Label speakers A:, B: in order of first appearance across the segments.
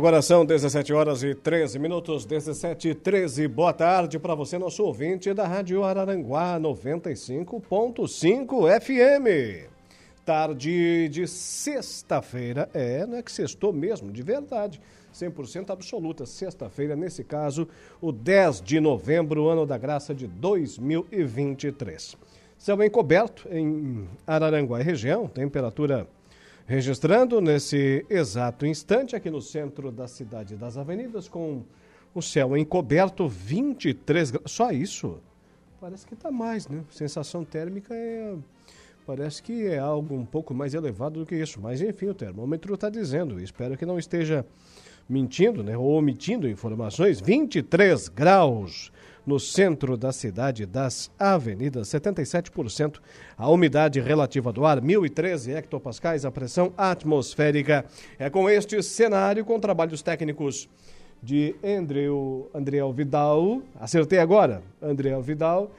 A: Agora são 17 horas e 13 minutos, 17 e 13. Boa tarde para você, nosso ouvinte da Rádio Araranguá 95.5 FM. Tarde de sexta-feira, é, não é que sextou mesmo, de verdade, 100% absoluta. Sexta-feira, nesse caso, o 10 de novembro, ano da graça de 2023. Céu encoberto em Araranguá e região, temperatura registrando nesse exato instante aqui no centro da cidade das avenidas com o céu encoberto 23 graus. Só isso? Parece que está mais, né? Sensação térmica é parece que é algo um pouco mais elevado do que isso. Mas enfim, o termômetro está dizendo. Espero que não esteja mentindo, né? Ou omitindo informações. 23 graus no centro da cidade das avenidas, 77%. A umidade relativa do ar, 1.013 hectopascais, a pressão atmosférica. É com este cenário, com trabalhos técnicos de Andrew, Andriel Vidal. Acertei agora, Andriel Vidal.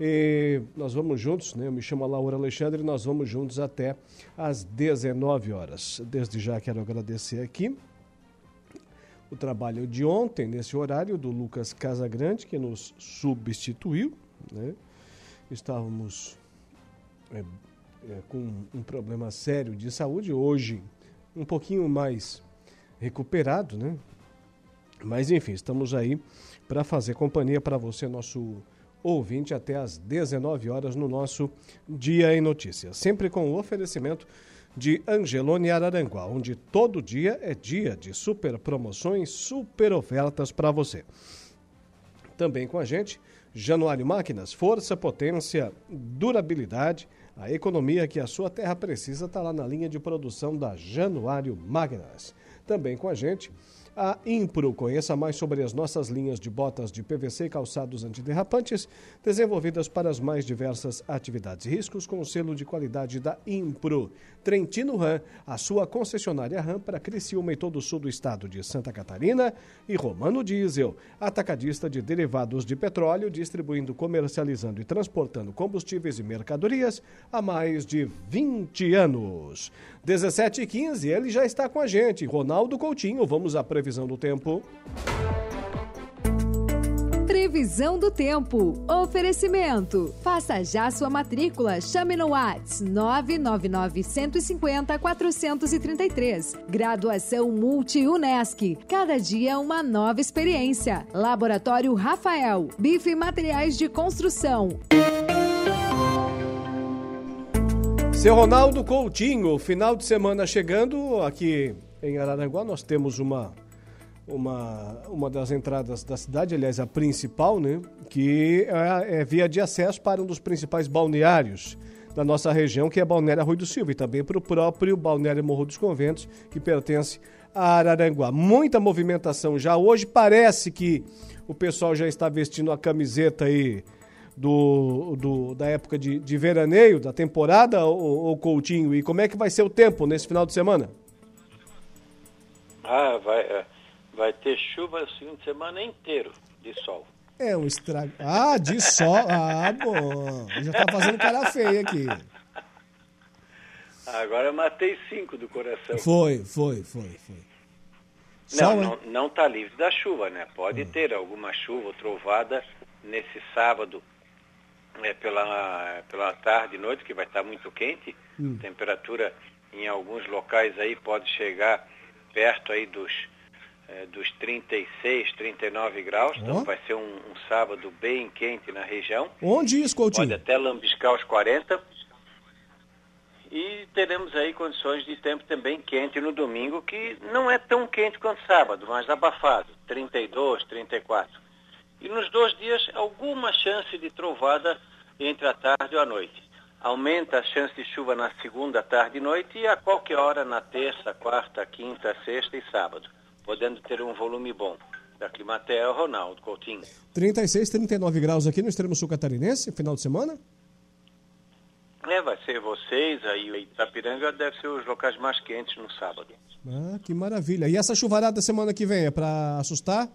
A: E nós vamos juntos, né? Eu me chamo Laura Alexandre nós vamos juntos até às 19 horas. Desde já quero agradecer aqui o trabalho de ontem, nesse horário, do Lucas Casagrande, que nos substituiu. Né? Estávamos é, é, com um problema sério de saúde, hoje um pouquinho mais recuperado, né? Mas enfim, estamos aí para fazer companhia para você, nosso ouvinte, até às 19 horas no nosso Dia em Notícias. Sempre com o oferecimento de Angelone Araranguá, onde todo dia é dia de super promoções, super ofertas para você. Também com a gente, Januário Máquinas, força, potência, durabilidade, a economia que a sua terra precisa está lá na linha de produção da Januário Máquinas. Também com a gente, a Impro. Conheça mais sobre as nossas linhas de botas de PVC e calçados antiderrapantes, desenvolvidas para as mais diversas atividades e riscos, com o selo de qualidade da Impro. Trentino Ram, a sua concessionária Ram para Criciúma e todo o sul do estado de Santa Catarina. E Romano Diesel, atacadista de derivados de petróleo, distribuindo, comercializando e transportando combustíveis e mercadorias há mais de 20 anos. 17 e 15, ele já está com a gente. Ronaldo Coutinho, vamos à previsão do tempo.
B: Previsão do tempo. Oferecimento. Faça já sua matrícula. Chame no Whats 999 150 433. Graduação Multi-UNESC. Cada dia uma nova experiência. Laboratório Rafael. Bife Materiais de Construção.
A: Seu Ronaldo Coutinho, final de semana chegando aqui em Araranguá, nós temos uma, uma, uma das entradas da cidade, aliás, a principal, né? Que é, é via de acesso para um dos principais balneários da nossa região, que é Balneário Rui do Silva, e também para o próprio Balneário Morro dos Conventos, que pertence a Araranguá. Muita movimentação já hoje, parece que o pessoal já está vestindo a camiseta aí do, do, da época de, de veraneio, da temporada, o, o Coutinho? E como é que vai ser o tempo nesse final de semana?
C: Ah, vai, é, vai ter chuva o segundo semana inteiro de sol.
A: É um estrago. Ah, de sol. Ah, bom. Já tá fazendo cara feia aqui.
C: Agora eu matei cinco do coração.
A: Foi, foi, foi, foi.
C: Sol, não, não, não tá livre da chuva, né? Pode ah. ter alguma chuva ou trovada nesse sábado é, pela, pela tarde e noite, que vai estar muito quente. Hum. Temperatura em alguns locais aí pode chegar perto aí dos, é, dos 36, 39 graus. Oh. Então vai ser um, um, sábado bem quente na região.
A: Onde isso, Coutinho?
C: Pode até lambiscar os 40. E teremos aí condições de tempo também quente no domingo, que não é tão quente quanto sábado, mas abafado, 32, 34. E nos dois dias, alguma chance de trovada entre a tarde e a noite. Aumenta a chance de chuva na segunda, tarde e noite e a qualquer hora na terça, quarta, quinta, sexta e sábado, podendo ter um volume bom. Da Climatea, Ronaldo Coutinho.
A: 36, 39 graus aqui no extremo sul catarinense, final de semana?
C: É, vai ser vocês, aí Itapiranga deve ser os locais mais quentes no sábado.
A: Ah, que maravilha. E essa chuvarada semana que vem é para assustar?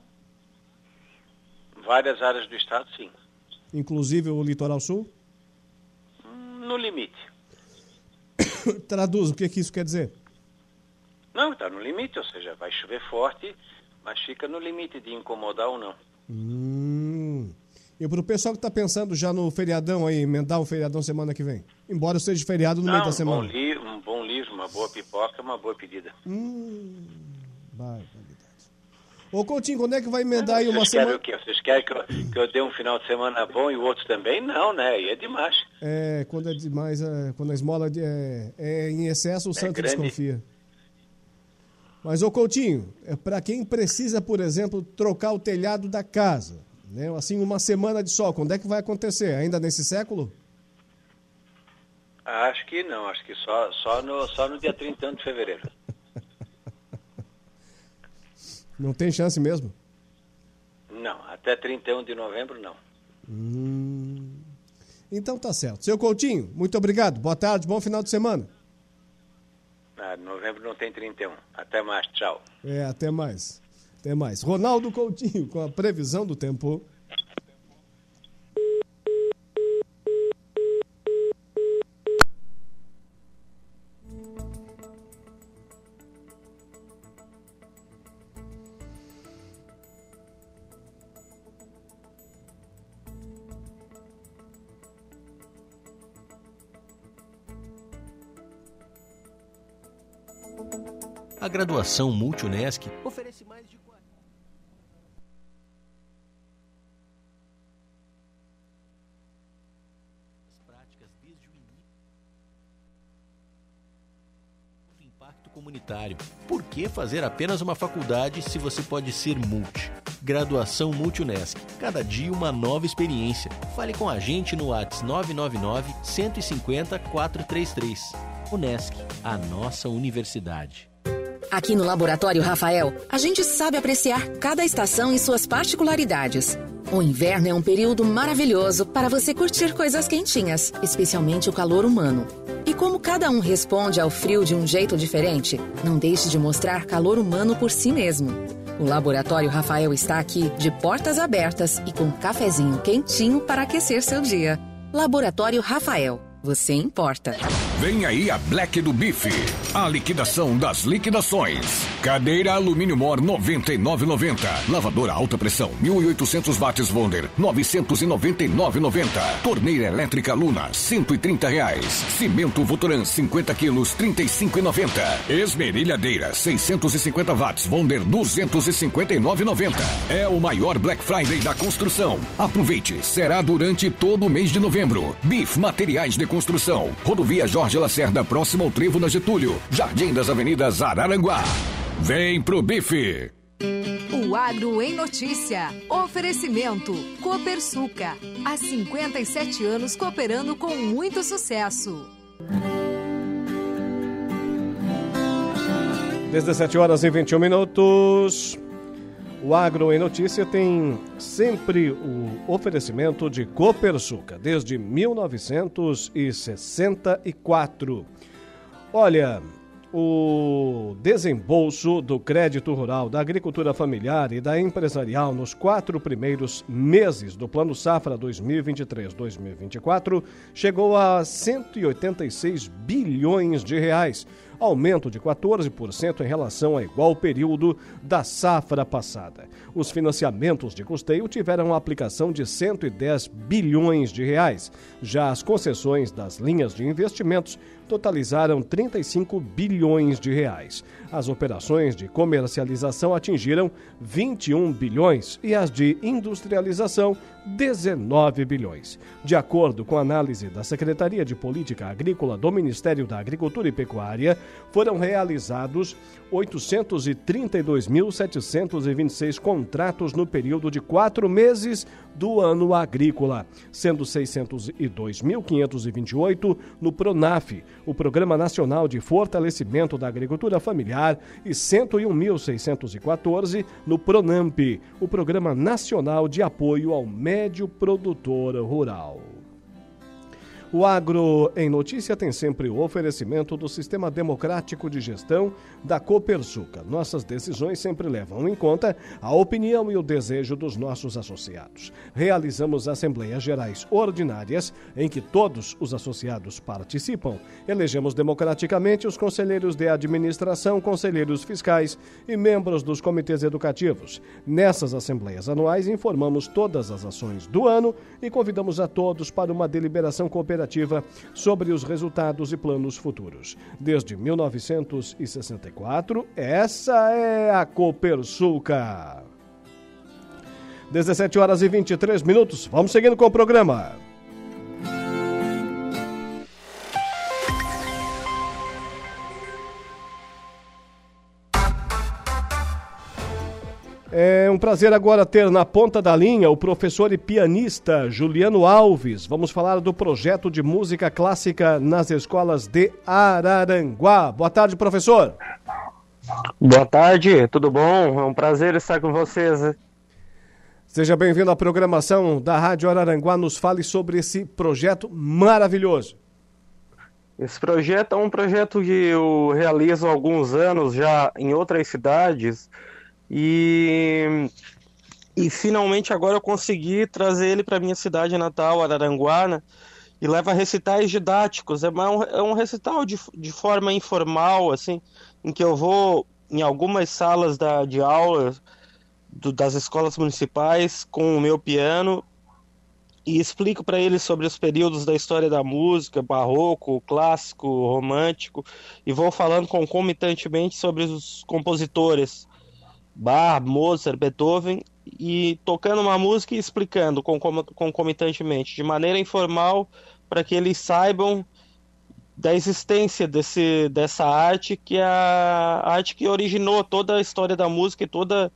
C: Várias áreas do estado, sim.
A: Inclusive o litoral sul?
C: No limite.
A: Traduz, o que, que isso quer dizer?
C: Não, está no limite, ou seja, vai chover forte, mas fica no limite de incomodar ou não.
A: Hum. E para o pessoal que está pensando já no feriadão aí, emendar o feriadão semana que vem? Embora seja feriado no
C: não,
A: meio da semana.
C: Um bom, li um bom livro, uma boa pipoca, uma boa pedida.
A: Hum. Barbaridade. Ô Coutinho, quando é que vai emendar aí uma semana?
C: Vocês querem o quê? Vocês querem que eu, que eu dê um final de semana bom e o outro também? Não, né? Aí é demais.
A: É, quando é demais, é, quando a esmola é, é em excesso, o é santo grande. desconfia. Mas, ô Coutinho, é para quem precisa, por exemplo, trocar o telhado da casa, né? assim, uma semana de sol, quando é que vai acontecer? Ainda nesse século?
C: Acho que não, acho que só, só, no, só no dia 30 de fevereiro.
A: Não tem chance mesmo?
C: Não, até 31 de novembro não.
A: Hum, então tá certo. Seu Coutinho, muito obrigado. Boa tarde, bom final de semana.
C: Ah, novembro não tem 31. Até mais, tchau.
A: É, até mais. Até mais. Ronaldo Coutinho, com a previsão do tempo.
D: A graduação Multunesc oferece mais de 40... práticas desde o início do impacto comunitário. Por que fazer apenas uma faculdade se você pode ser multi? Graduação Multunesc. Cada dia uma nova experiência. Fale com a gente no WhatsApp 999 150 433. Unesc, a nossa universidade.
E: Aqui no Laboratório Rafael, a gente sabe apreciar cada estação e suas particularidades. O inverno é um período maravilhoso para você curtir coisas quentinhas, especialmente o calor humano. E como cada um responde ao frio de um jeito diferente, não deixe de mostrar calor humano por si mesmo. O Laboratório Rafael está aqui de portas abertas e com cafezinho quentinho para aquecer seu dia. Laboratório Rafael você importa.
F: Vem aí a Black do Bife. A liquidação das liquidações. Cadeira alumínio mor 99,90. Lavadora alta pressão 1800 watts Wonder 999,90. Torneira elétrica Luna 130 reais. Cimento Votoran 50 quilos 35,90. Esmerilhadeira 650 watts Wonder 259,90. É o maior Black Friday da construção. Aproveite, será durante todo o mês de novembro. Bif Materiais de Construção. Rodovia Jorge Lacerda, próximo ao Trevo na Getúlio. Jardim das Avenidas Araranguá. Vem pro bife!
B: O Agro em Notícia. Oferecimento. Copersuca. Há 57 anos cooperando com muito sucesso.
A: 17 horas e 21 minutos. O Agro em Notícia tem sempre o oferecimento de Copersuca, desde 1964. Olha, o desembolso do crédito rural, da agricultura familiar e da empresarial nos quatro primeiros meses do Plano Safra 2023-2024 chegou a 186 bilhões de reais aumento de 14% em relação ao igual período da safra passada. Os financiamentos de custeio tiveram a aplicação de 110 bilhões de reais. Já as concessões das linhas de investimentos totalizaram 35 bilhões de reais. As operações de comercialização atingiram 21 bilhões e as de industrialização 19 bilhões. De acordo com a análise da Secretaria de Política Agrícola do Ministério da Agricultura e Pecuária, foram realizados 832.726 contratos no período de quatro meses do ano agrícola, sendo 602.528 no PRONAF, o Programa Nacional de Fortalecimento da Agricultura Familiar, e 101.614 no PRONAMP, o Programa Nacional de Apoio ao Médio Produtor Rural. O Agro em Notícia tem sempre o oferecimento do Sistema Democrático de Gestão da Copersuca. Nossas decisões sempre levam em conta a opinião e o desejo dos nossos associados. Realizamos assembleias gerais ordinárias em que todos os associados participam. Elegemos democraticamente os conselheiros de administração, conselheiros fiscais e membros dos comitês educativos. Nessas assembleias anuais informamos todas as ações do ano e convidamos a todos para uma deliberação cooperativa sobre os resultados e planos futuros. Desde 1964, essa é a Copersuca. 17 horas e 23 minutos. Vamos seguindo com o programa. É um prazer agora ter na ponta da linha o professor e pianista Juliano Alves. Vamos falar do projeto de música clássica nas escolas de Araranguá. Boa tarde, professor.
G: Boa tarde, tudo bom? É um prazer estar com vocês.
A: Seja bem-vindo à programação da Rádio Araranguá. Nos fale sobre esse projeto maravilhoso.
G: Esse projeto é um projeto que eu realizo há alguns anos já em outras cidades e, e finalmente agora eu consegui trazer ele para minha cidade natal, Araranguá, né? e leva recitais didáticos. É um, é um recital de, de forma informal, assim, em que eu vou em algumas salas da, de aula do, das escolas municipais com o meu piano e explico para eles sobre os períodos da história da música, barroco, clássico, romântico, e vou falando concomitantemente sobre os compositores Bach, Mozart, Beethoven e tocando uma música e explicando concomitantemente, de maneira informal, para que eles saibam da existência desse, dessa arte, que é a arte que originou toda a história da música e toda,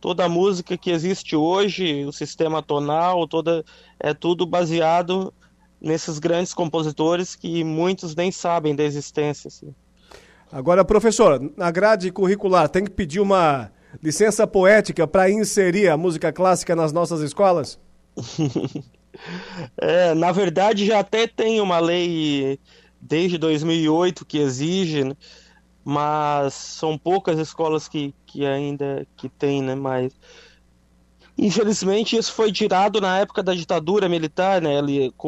G: toda a música que existe hoje, o sistema tonal, toda, é tudo baseado nesses grandes compositores que muitos nem sabem da existência. Assim.
A: Agora, professor, na grade curricular tem que pedir uma licença poética para inserir a música clássica nas nossas escolas?
G: é, na verdade, já até tem uma lei desde 2008 que exige, né? mas são poucas escolas que, que ainda que tem, né? Mas infelizmente isso foi tirado na época da ditadura militar, né?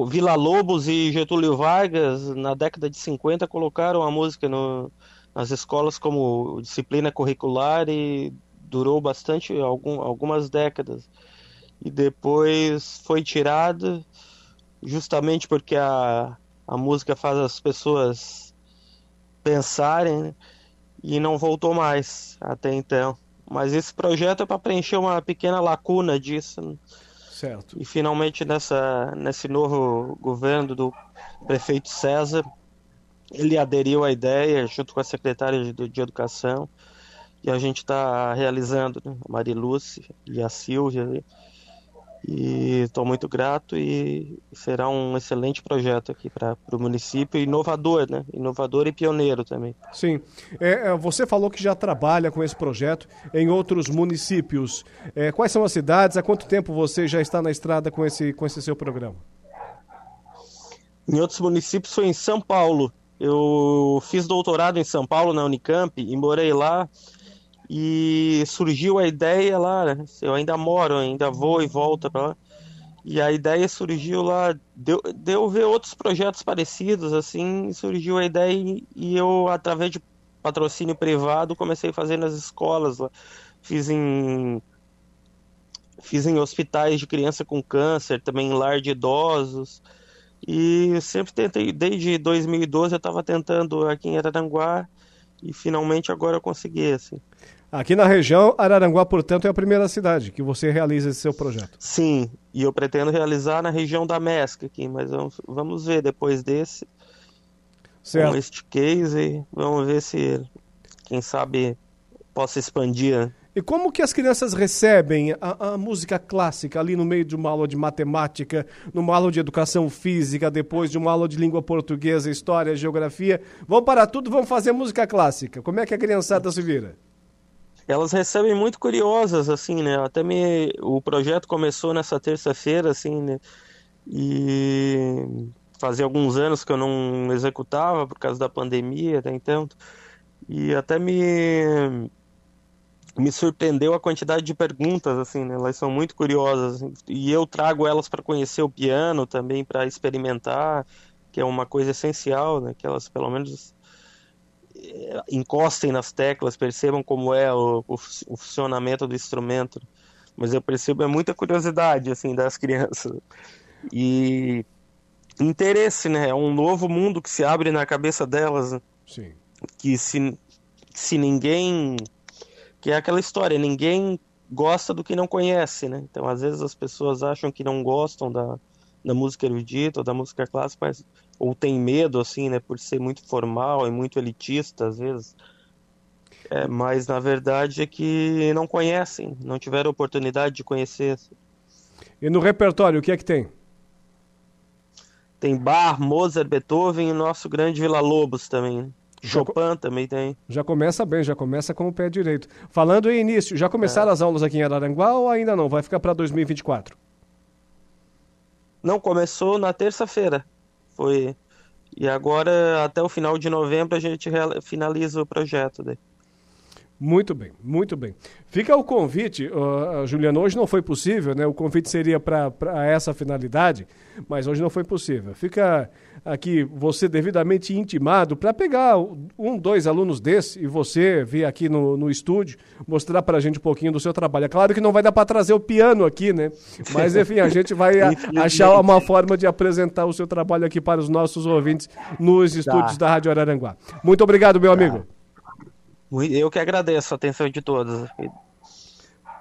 G: Vila Lobos e Getúlio Vargas na década de 50 colocaram a música no, nas escolas como disciplina curricular e durou bastante, algum, algumas décadas. E depois foi tirada justamente porque a, a música faz as pessoas pensarem né? e não voltou mais até então. Mas esse projeto é para preencher uma pequena lacuna disso. Né?
A: Certo.
G: E finalmente nessa, nesse novo governo do prefeito César, ele aderiu à ideia junto com a secretária de, de Educação que a gente está realizando, né? a Mariluce e a Silvia. E estou muito grato e será um excelente projeto aqui para o município, inovador, né? Inovador e pioneiro também.
A: Sim. É, é, você falou que já trabalha com esse projeto em outros municípios. É, quais são as cidades? Há quanto tempo você já está na estrada com esse, com esse seu programa?
G: Em outros municípios foi em São Paulo. Eu fiz doutorado em São Paulo, na Unicamp, e morei lá e surgiu a ideia lá, né? eu ainda moro, ainda vou e volto para lá. E a ideia surgiu lá, deu, deu ver outros projetos parecidos, assim, surgiu a ideia e eu, através de patrocínio privado, comecei a fazer nas escolas lá. Fiz em fiz em hospitais de criança com câncer, também em lar de idosos. E sempre tentei, desde 2012 eu estava tentando aqui em Araranguá e finalmente agora eu consegui, assim.
A: Aqui na região, Araranguá, portanto, é a primeira cidade que você realiza esse seu projeto.
G: Sim, e eu pretendo realizar na região da Mesca aqui, mas vamos, vamos ver depois desse. Certo. Com este case, vamos ver se, quem sabe, possa expandir.
A: E como que as crianças recebem a, a, música clássica ali no meio de uma aula de matemática, numa aula de educação física, depois de uma aula de língua portuguesa, história, geografia? Vamos parar tudo, vamos fazer música clássica. Como é que a criançada se vira?
G: Elas recebem muito curiosas, assim, né? Até me, o projeto começou nessa terça-feira, assim, né? E fazia alguns anos que eu não executava por causa da pandemia até então. E até me me surpreendeu a quantidade de perguntas assim, né? Elas são muito curiosas assim, e eu trago elas para conhecer o piano também para experimentar, que é uma coisa essencial, né? Que elas pelo menos encostem nas teclas, percebam como é o, o, o funcionamento do instrumento. Mas eu percebo é muita curiosidade assim das crianças e interesse, né? É um novo mundo que se abre na cabeça delas. Né?
A: Sim.
G: Que se, se ninguém. Que é aquela história, ninguém gosta do que não conhece, né? Então, às vezes as pessoas acham que não gostam da, da música erudita ou da música clássica, mas, ou tem medo, assim, né? Por ser muito formal e muito elitista, às vezes. É, mas, na verdade, é que não conhecem, não tiveram oportunidade de conhecer.
A: E no repertório, o que é que tem?
G: Tem Bach, Mozart, Beethoven e o nosso grande Vila Lobos também. Né? Chopin também tem.
A: Já começa bem, já começa com o pé direito. Falando em início, já começaram é. as aulas aqui em Araranguá ou ainda não? Vai ficar para 2024?
G: Não, começou na terça-feira. Foi. E agora, até o final de novembro, a gente finaliza o projeto. Daí.
A: Muito bem, muito bem. Fica o convite, uh, Juliano, hoje não foi possível, né? O convite seria para essa finalidade, mas hoje não foi possível. Fica aqui você devidamente intimado para pegar um, dois alunos desse e você vir aqui no, no estúdio mostrar para a gente um pouquinho do seu trabalho. É claro que não vai dar para trazer o piano aqui, né? Mas enfim, a gente vai a, achar uma forma de apresentar o seu trabalho aqui para os nossos ouvintes nos estúdios tá. da Rádio Araranguá. Muito obrigado, meu tá. amigo.
G: Eu que agradeço a atenção de todos.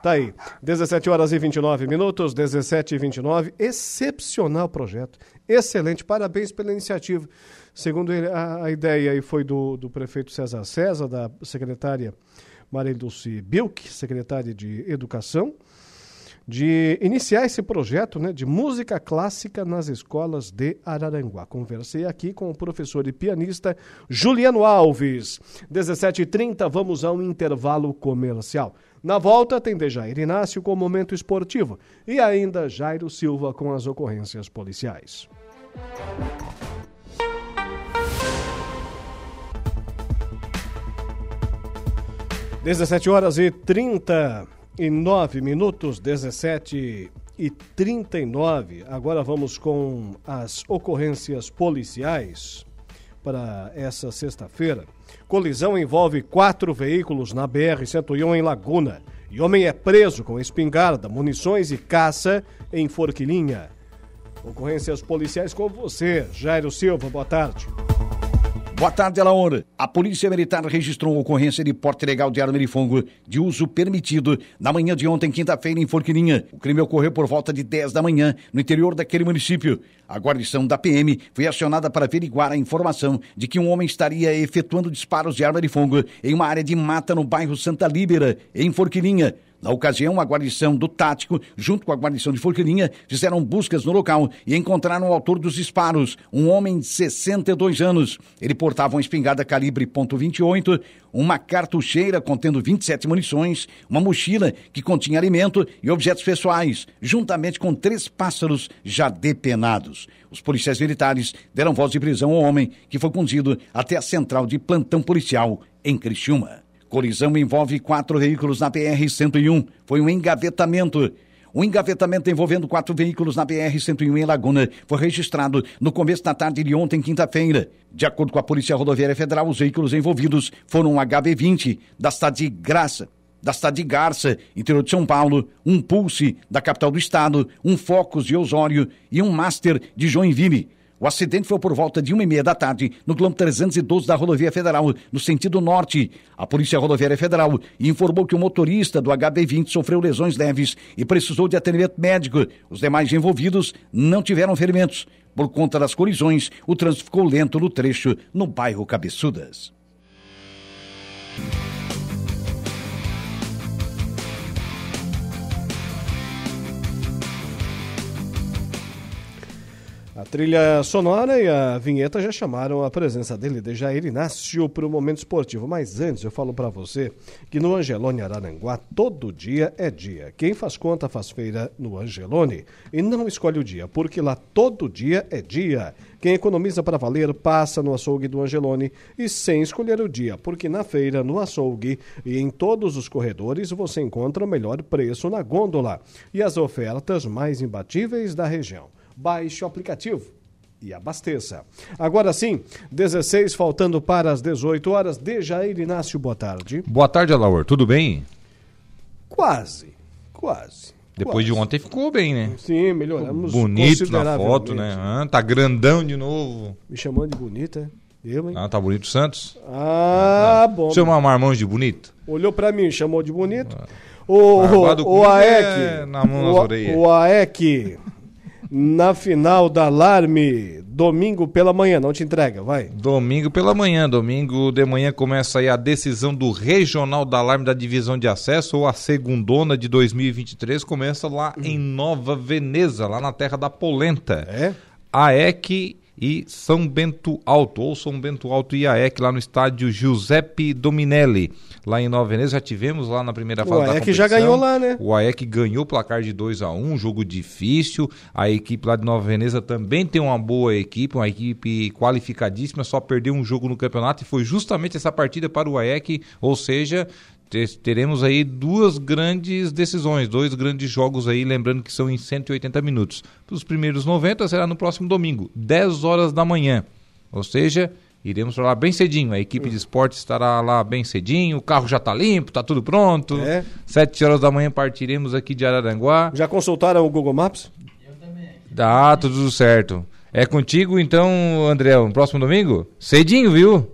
A: Tá aí, 17 horas e 29 minutos, 17 e 29, excepcional projeto, excelente, parabéns pela iniciativa. Segundo ele, a, a ideia aí foi do, do prefeito César César, da secretária Maria Dulce Bilk, secretária de Educação, de iniciar esse projeto né, de música clássica nas escolas de Araranguá. Conversei aqui com o professor e pianista Juliano Alves. 17h30, vamos a um intervalo comercial. Na volta tem Dejair Inácio com o Momento Esportivo e ainda Jairo Silva com as ocorrências policiais. 17 horas e 30 e 9 minutos, 17 e 39. Agora vamos com as ocorrências policiais para essa sexta-feira. Colisão envolve quatro veículos na BR-101 em Laguna. E homem é preso com espingarda, munições e caça em Forquilinha. Ocorrências policiais com você, Jairo Silva. Boa tarde.
H: Boa tarde, Alaor. A Polícia Militar registrou ocorrência de porte ilegal de arma de fogo de uso permitido na manhã de ontem, quinta-feira, em Forquilinha. O crime ocorreu por volta de 10 da manhã, no interior daquele município. A guarnição da PM foi acionada para averiguar a informação de que um homem estaria efetuando disparos de arma de fogo em uma área de mata no bairro Santa Líbera, em Forquilinha. Na ocasião, a guarnição do Tático, junto com a guarnição de Forquilinha, fizeram buscas no local e encontraram o autor dos disparos, um homem de 62 anos. Ele portava uma espingarda calibre .28, uma cartucheira contendo 27 munições, uma mochila que continha alimento e objetos pessoais, juntamente com três pássaros já depenados. Os policiais militares deram voz de prisão ao homem, que foi conduzido até a central de plantão policial em Criciúma. Colisão envolve quatro veículos na BR-101. Foi um engavetamento. Um engavetamento envolvendo quatro veículos na BR-101 em Laguna foi registrado no começo da tarde de ontem, quinta-feira. De acordo com a Polícia Rodoviária Federal, os veículos envolvidos foram um HB20 da cidade de Graça, da cidade de Garça, interior de São Paulo, um Pulse da capital do estado, um Focus de Osório e um Master de Joinville. O acidente foi por volta de uma e meia da tarde, no quilômetro 312 da rodovia federal, no sentido norte. A Polícia Rodoviária Federal informou que o motorista do HB20 sofreu lesões leves e precisou de atendimento médico. Os demais envolvidos não tiveram ferimentos. Por conta das colisões, o trânsito ficou lento no trecho no bairro Cabeçudas.
A: A trilha sonora e a vinheta já chamaram a presença dele, de Jair Inácio, para o momento esportivo. Mas antes eu falo para você que no Angelone Araranguá todo dia é dia. Quem faz conta faz feira no Angelone e não escolhe o dia, porque lá todo dia é dia. Quem economiza para valer passa no açougue do Angelone e sem escolher o dia, porque na feira, no açougue e em todos os corredores você encontra o melhor preço na gôndola e as ofertas mais imbatíveis da região baixe o aplicativo e abasteça. Agora sim, 16 faltando para as 18 horas. Dejair Inácio, boa tarde.
I: Boa tarde, Alaor. Tudo bem?
A: Quase, quase.
I: Depois
A: quase.
I: de ontem ficou bem, né?
A: Sim, melhoramos
I: Bonito na foto, né? Ah, tá grandão de novo.
A: Me chamando de bonita, eu, hein?
I: Ah, tá bonito o Santos?
A: Ah, ah bom.
I: Chama Marmão de bonito?
A: Olhou pra mim, chamou de bonito. Ah. O, o, o AEC. É
I: na mão
A: o, o AEC na final da Alarme, domingo pela manhã, não te entrega, vai.
I: Domingo pela manhã, domingo de manhã começa aí a decisão do Regional da Alarme da Divisão de Acesso, ou a segundona de 2023, começa lá hum. em Nova Veneza, lá na terra da Polenta.
A: É?
I: AEC e São Bento Alto, ou São Bento Alto e AEC, lá no estádio Giuseppe Dominelli lá em Nova Veneza, já tivemos lá na primeira fase o da
A: competição. O AEC já ganhou lá, né?
I: O AEC ganhou o placar de 2 a 1 um jogo difícil. A equipe lá de Nova Veneza também tem uma boa equipe, uma equipe qualificadíssima, só perdeu um jogo no campeonato e foi justamente essa partida para o AEC, ou seja, teremos aí duas grandes decisões, dois grandes jogos aí, lembrando que são em 180 minutos. Os primeiros 90 será no próximo domingo, 10 horas da manhã. Ou seja, iremos para lá bem cedinho. A equipe de esporte estará lá bem cedinho, o carro já está limpo, está tudo pronto.
A: É.
I: 7 horas da manhã partiremos aqui de Araranguá.
A: Já consultaram o Google Maps?
I: Eu também. Tá, tudo certo. É contigo então, André, no próximo domingo? Cedinho, viu?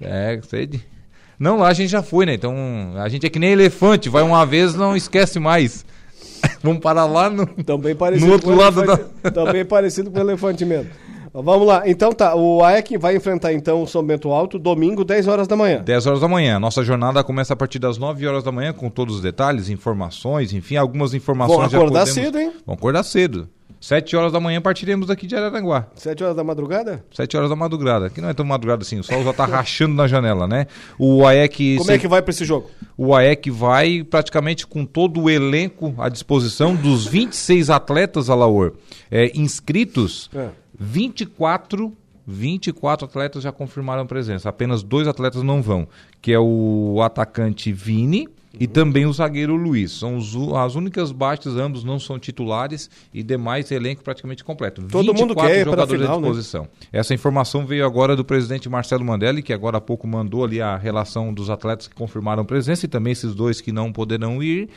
I: É, é cedinho. Não, lá a gente já foi, né? Então, a gente é que nem elefante, vai uma vez não esquece mais. Vamos parar lá no,
A: também parecido
I: no outro lado
A: elefante, da... Também parecido com o elefante mesmo. Vamos lá, então tá, o AEC vai enfrentar então o São Bento Alto domingo, 10 horas da manhã.
I: 10 horas da manhã. Nossa jornada começa a partir das 9 horas da manhã com todos os detalhes, informações, enfim, algumas informações
A: Vão acordar podemos... cedo, hein?
I: Vão acordar cedo. Sete horas da manhã partiremos daqui de Araranguá.
A: Sete horas da madrugada?
I: Sete horas da madrugada. Aqui não é tão madrugada assim, o sol já tá rachando na janela, né? O AEC...
A: Como é que vai para esse jogo?
I: O AEC vai praticamente com todo o elenco à disposição dos 26 atletas, Alaor, é, inscritos, é. 24 24 atletas já confirmaram presença. Apenas dois atletas não vão, que é o atacante Vini e também o zagueiro Luiz. São os, as únicas baixas, ambos não são titulares e demais elenco praticamente completo.
A: Todo mundo quer
I: jogadores
A: final,
I: à né? disposição. Né? Essa informação veio agora do presidente Marcelo Mandelli, que agora há pouco mandou ali a relação dos atletas que confirmaram presença e também esses dois que não poderão ir.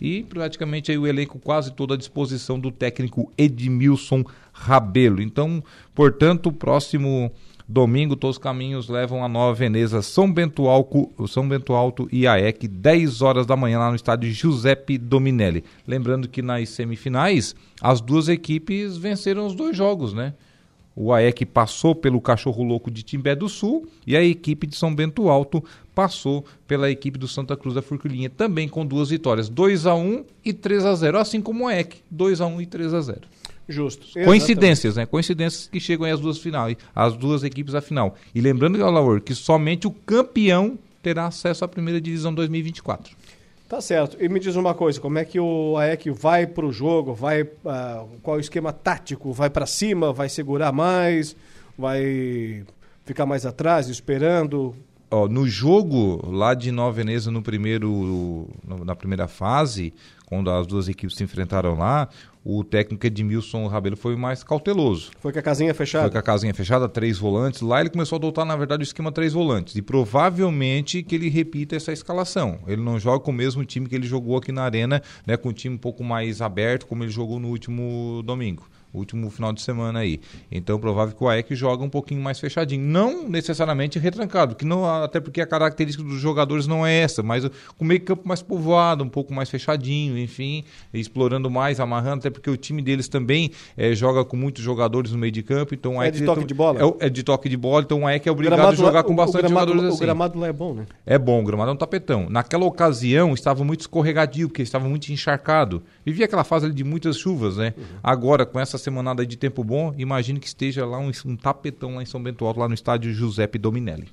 I: E praticamente aí o elenco quase todo à disposição do técnico Edmilson Rabelo. Então, portanto, o próximo Domingo, todos os caminhos levam a Nova Veneza, São Bento Alto, São Bento Alto e AEC, 10 horas da manhã, lá no estádio Giuseppe Dominelli. Lembrando que nas semifinais, as duas equipes venceram os dois jogos, né? O AEC passou pelo Cachorro Louco de Timbé do Sul e a equipe de São Bento Alto passou pela equipe do Santa Cruz da Furquilinha, também com duas vitórias, 2 a 1 e 3 a 0 assim como o AEC, 2 a 1 e 3 a 0
A: Justo.
I: Coincidências, né? Coincidências que chegam aí as duas finais, as duas equipes à final. E lembrando, Laur, que somente o campeão terá acesso à primeira divisão 2024.
A: Tá certo. E me diz uma coisa, como é que o AEC vai para o jogo? Vai uh, qual é o esquema tático? Vai para cima? Vai segurar mais? Vai ficar mais atrás, esperando?
I: Ó, no jogo lá de Nova Veneza no primeiro na primeira fase, quando as duas equipes se enfrentaram lá, o técnico Edmilson Rabelo foi mais cauteloso.
A: Foi com a casinha fechada?
I: Foi com a casinha fechada, três volantes. Lá ele começou a adotar, na verdade, o esquema três volantes. E provavelmente que ele repita essa escalação. Ele não joga com o mesmo time que ele jogou aqui na Arena, né, com um time um pouco mais aberto, como ele jogou no último domingo último final de semana aí. Então, provável que o AEC joga um pouquinho mais fechadinho. Não necessariamente retrancado, que não, até porque a característica dos jogadores não é essa, mas com meio campo mais povoado, um pouco mais fechadinho, enfim, explorando mais, amarrando, até porque o time deles também é, joga com muitos jogadores no meio de campo. Então,
A: é de toque de bola?
I: É, é, de toque de bola, então o AEC é obrigado a jogar lá, com bastante
A: gramado,
I: jogadores assim.
A: O gramado lá é bom, né?
I: É bom, o gramado é um tapetão. Naquela ocasião estava muito escorregadio, porque estava muito encharcado. Vivia aquela fase de muitas chuvas, né? Uhum. Agora, com essa semanada de tempo bom, imagine que esteja lá um, um tapetão lá em São Bento Alto, lá no estádio Giuseppe Dominelli.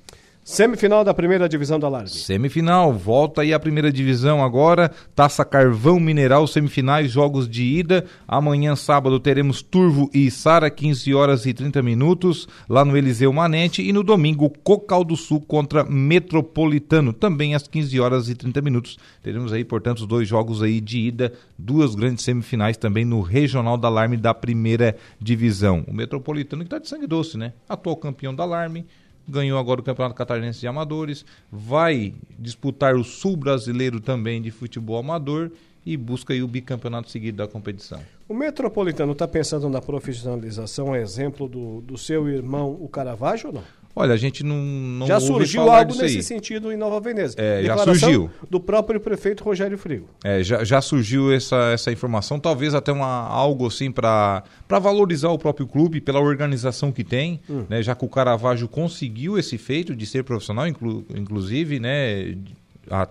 A: Semifinal da primeira divisão da Larve.
I: Semifinal, volta aí a primeira divisão agora, Taça Carvão Mineral, semifinais, jogos de ida. Amanhã, sábado, teremos Turvo e Sara, 15 horas e 30 minutos, lá no Eliseu Manente. E no domingo, Cocal do Sul contra Metropolitano, também às 15 horas e 30 minutos. Teremos aí, portanto, os dois jogos aí de ida, duas grandes semifinais também no Regional da Alarme da primeira divisão. O Metropolitano que está de sangue doce, né? Atual campeão da Alarme ganhou agora o Campeonato Catarinense de Amadores, vai disputar o Sul Brasileiro também de futebol amador e busca o bicampeonato seguido da competição.
A: O Metropolitano está pensando na profissionalização, a exemplo do, do seu irmão, o Caravaggio, ou não?
I: Olha, a gente não, não
A: Já surgiu algo nesse aí. sentido em Nova Veneza.
I: É, já surgiu.
A: do próprio prefeito Rogério Frigo.
I: É, já, já surgiu essa, essa informação, talvez até uma, algo assim para valorizar o próprio clube, pela organização que tem, hum. né, já que o Caravaggio conseguiu esse feito de ser profissional, inclu, inclusive, né,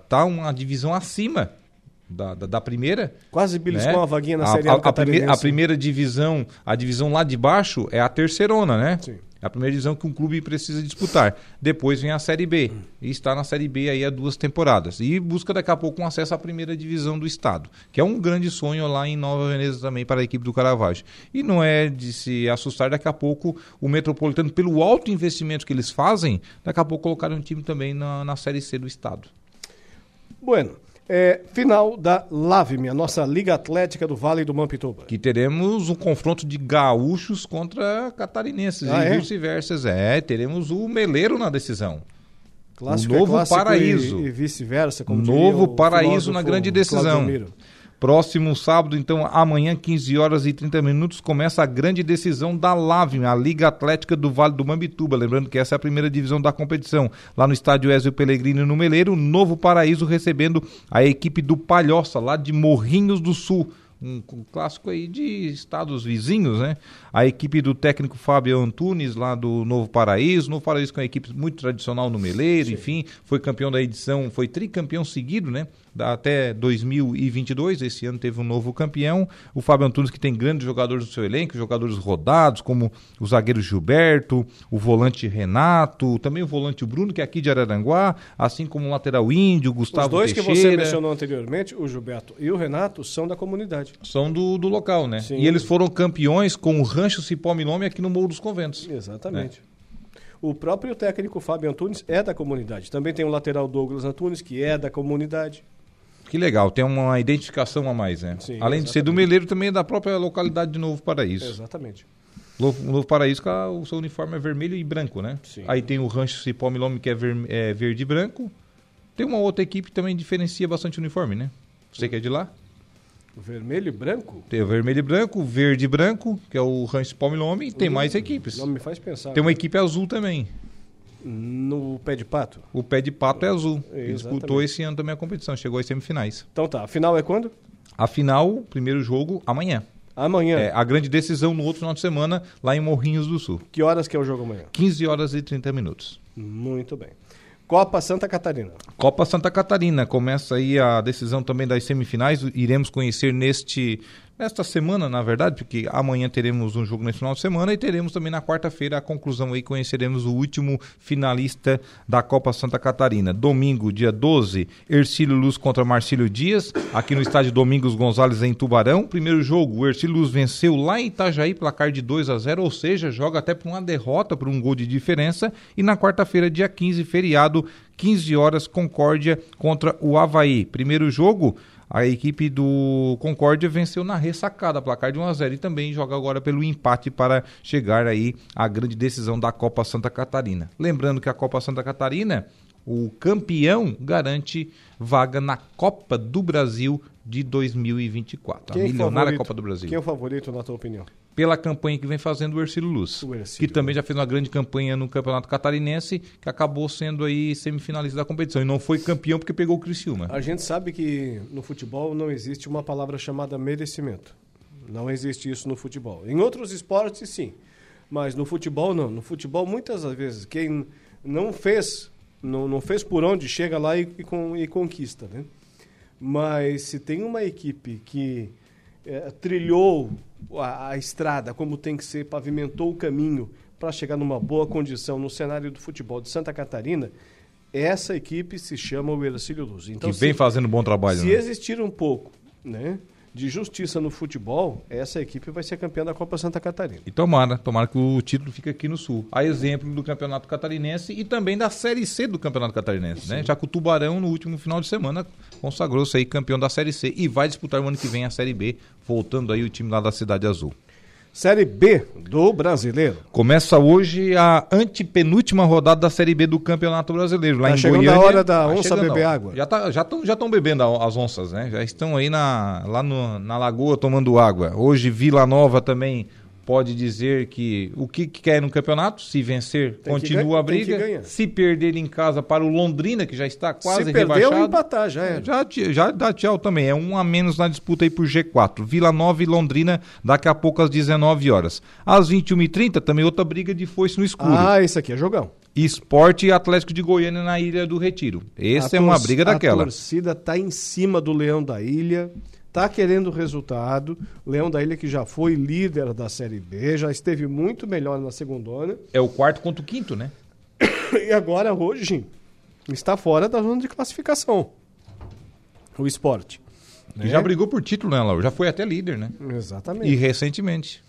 I: tá uma divisão acima da, da, da, primeira.
A: Quase beliscou né? uma vaguinha na Série A, a, a,
I: primeira, a primeira divisão, a divisão lá de baixo é a terceirona, né? Sim. A primeira divisão que um clube precisa disputar. Depois vem a Série B. E está na Série B aí há duas temporadas. E busca daqui a pouco um acesso à primeira divisão do estado. Que é um grande sonho lá em Nova Veneza também para a equipe do Caravaggio. E não é de se assustar daqui a pouco o Metropolitano, pelo alto investimento que eles fazem, daqui a pouco colocar um time também na, na Série C do estado.
A: Bueno. É, final da LAVME, a nossa Liga Atlética do Vale do Mampituba.
I: Que teremos um confronto de gaúchos contra catarinenses ah, e é? vice-versa. É, teremos o Meleiro na decisão.
A: Clássico o novo é paraíso. E, e vice-versa.
I: Novo paraíso na grande decisão. Próximo sábado, então, amanhã, 15 horas e 30 minutos, começa a grande decisão da LAVM, a Liga Atlética do Vale do Mambituba. Lembrando que essa é a primeira divisão da competição. Lá no estádio Ezio Pellegrini, no Meleiro, Novo Paraíso recebendo a equipe do Palhoça, lá de Morrinhos do Sul um, clássico aí de estados vizinhos, né? A equipe do técnico Fábio Antunes, lá do Novo Paraíso. Novo Paraíso que é uma equipe muito tradicional no Meleiro, Sim. enfim, foi campeão da edição, foi tricampeão seguido, né? Até 2022. Esse ano teve um novo campeão. O Fábio Antunes, que tem grandes jogadores no seu elenco, jogadores rodados, como o zagueiro Gilberto, o volante Renato, também o volante Bruno, que é aqui de Araranguá, assim como o lateral Índio, Gustavo Os
A: dois
I: Teixeira.
A: que você mencionou anteriormente, o Gilberto e o Renato, são da comunidade.
I: São do, do local, né? Sim. E eles foram campeões com o Rancho Cipó Milome aqui no Morro dos Conventos.
A: Exatamente. Né? O próprio técnico Fábio Antunes é da comunidade. Também tem o lateral Douglas Antunes, que é da comunidade.
I: Que legal, tem uma identificação a mais, né? Sim, Além exatamente. de ser do Meleiro, também é da própria localidade de Novo Paraíso.
A: Exatamente.
I: Novo, Novo Paraíso, o seu uniforme é vermelho e branco, né? Sim. Aí tem o Rancho Cipó Milome, que é, ver, é, verde e branco. Tem uma outra equipe que também diferencia bastante o uniforme, né? Você que é de lá?
A: Vermelho e branco?
I: Tem o vermelho e branco, verde e branco, que é o Rancho Cipó Milome, e tem mais equipes.
A: Não me faz pensar.
I: Tem uma né? equipe azul também.
A: No pé de pato?
I: O pé de pato é azul. Ele disputou esse ano também a competição, chegou às semifinais.
A: Então tá, a final é quando?
I: A final, primeiro jogo, amanhã.
A: Amanhã.
I: É, a grande decisão no outro final de semana, lá em Morrinhos do Sul.
A: Que horas que é o jogo amanhã?
I: 15 horas e 30 minutos.
A: Muito bem. Copa Santa Catarina.
I: Copa Santa Catarina. Começa aí a decisão também das semifinais. Iremos conhecer neste nesta semana, na verdade, porque amanhã teremos um jogo nesse final de semana e teremos também na quarta-feira a conclusão aí, conheceremos o último finalista da Copa Santa Catarina. Domingo, dia 12, Ercílio Luz contra Marcílio Dias, aqui no estádio Domingos Gonzalez em Tubarão. Primeiro jogo, o Ercílio Luz venceu lá em Itajaí, placar de 2 a 0, ou seja, joga até por uma derrota, por um gol de diferença. E na quarta-feira, dia 15, feriado, 15 horas, Concórdia contra o Havaí. Primeiro jogo, a equipe do Concórdia venceu na ressacada, placar de 1 a 0 e também joga agora pelo empate para chegar aí à grande decisão da Copa Santa Catarina. Lembrando que a Copa Santa Catarina, o campeão garante vaga na Copa do Brasil de 2024. Quem a é milionária é Copa do Brasil.
A: Quem é o favorito na tua opinião?
I: Pela campanha que vem fazendo o Ercílio Luz, o Ercílio, que também já fez uma grande campanha no Campeonato Catarinense, que acabou sendo aí semifinalista da competição e não foi campeão porque pegou o Criciúma.
A: A gente sabe que no futebol não existe uma palavra chamada merecimento. Não existe isso no futebol. Em outros esportes sim, mas no futebol não. No futebol muitas vezes quem não fez, não, não fez por onde chega lá e, e, e conquista, né? Mas se tem uma equipe que é, trilhou a, a estrada como tem que ser, pavimentou o caminho para chegar numa boa condição no cenário do futebol de Santa Catarina, essa equipe se chama o Ercílio Luz.
I: Então, que vem se, fazendo um bom trabalho.
A: Se
I: né?
A: existir um pouco, né? De justiça no futebol, essa equipe vai ser campeã da Copa Santa Catarina.
I: E tomara, tomara que o título fique aqui no Sul. A exemplo do Campeonato Catarinense e também da Série C do Campeonato Catarinense, né? Já que o Tubarão, no último final de semana, consagrou-se aí campeão da Série C e vai disputar o ano que vem a Série B, voltando aí o time lá da Cidade Azul.
A: Série B do Brasileiro.
I: Começa hoje a antepenúltima rodada da Série B do Campeonato Brasileiro. Lá tá em
A: chegando
I: Goiânia.
A: a hora da tá onça beber água.
I: Já tá, já estão já bebendo as onças, né? Já estão aí na, lá no, na lagoa tomando água. Hoje Vila Nova também pode dizer que o que, que quer no campeonato, se vencer, tem continua a briga. Se perder em casa para o Londrina, que já está quase se rebaixado. Se
A: perder empatar, já é.
I: Já, já dá tchau também. É um a menos na disputa aí por G4. Vila Nova e Londrina, daqui a pouco às 19 horas. Às 21h30, também outra briga de foice no escuro.
A: Ah, isso aqui é jogão.
I: Esporte e Atlético de Goiânia na Ilha do Retiro. Essa é uma briga daquela. A
A: torcida está em cima do Leão da Ilha está querendo resultado. Leão da Ilha que já foi líder da Série B, já esteve muito melhor na segunda.
I: É o quarto contra o quinto, né?
A: e agora, hoje, está fora da zona de classificação. O esporte.
I: Né? Já brigou por título, né, Laura? Já foi até líder, né?
A: Exatamente.
I: E recentemente.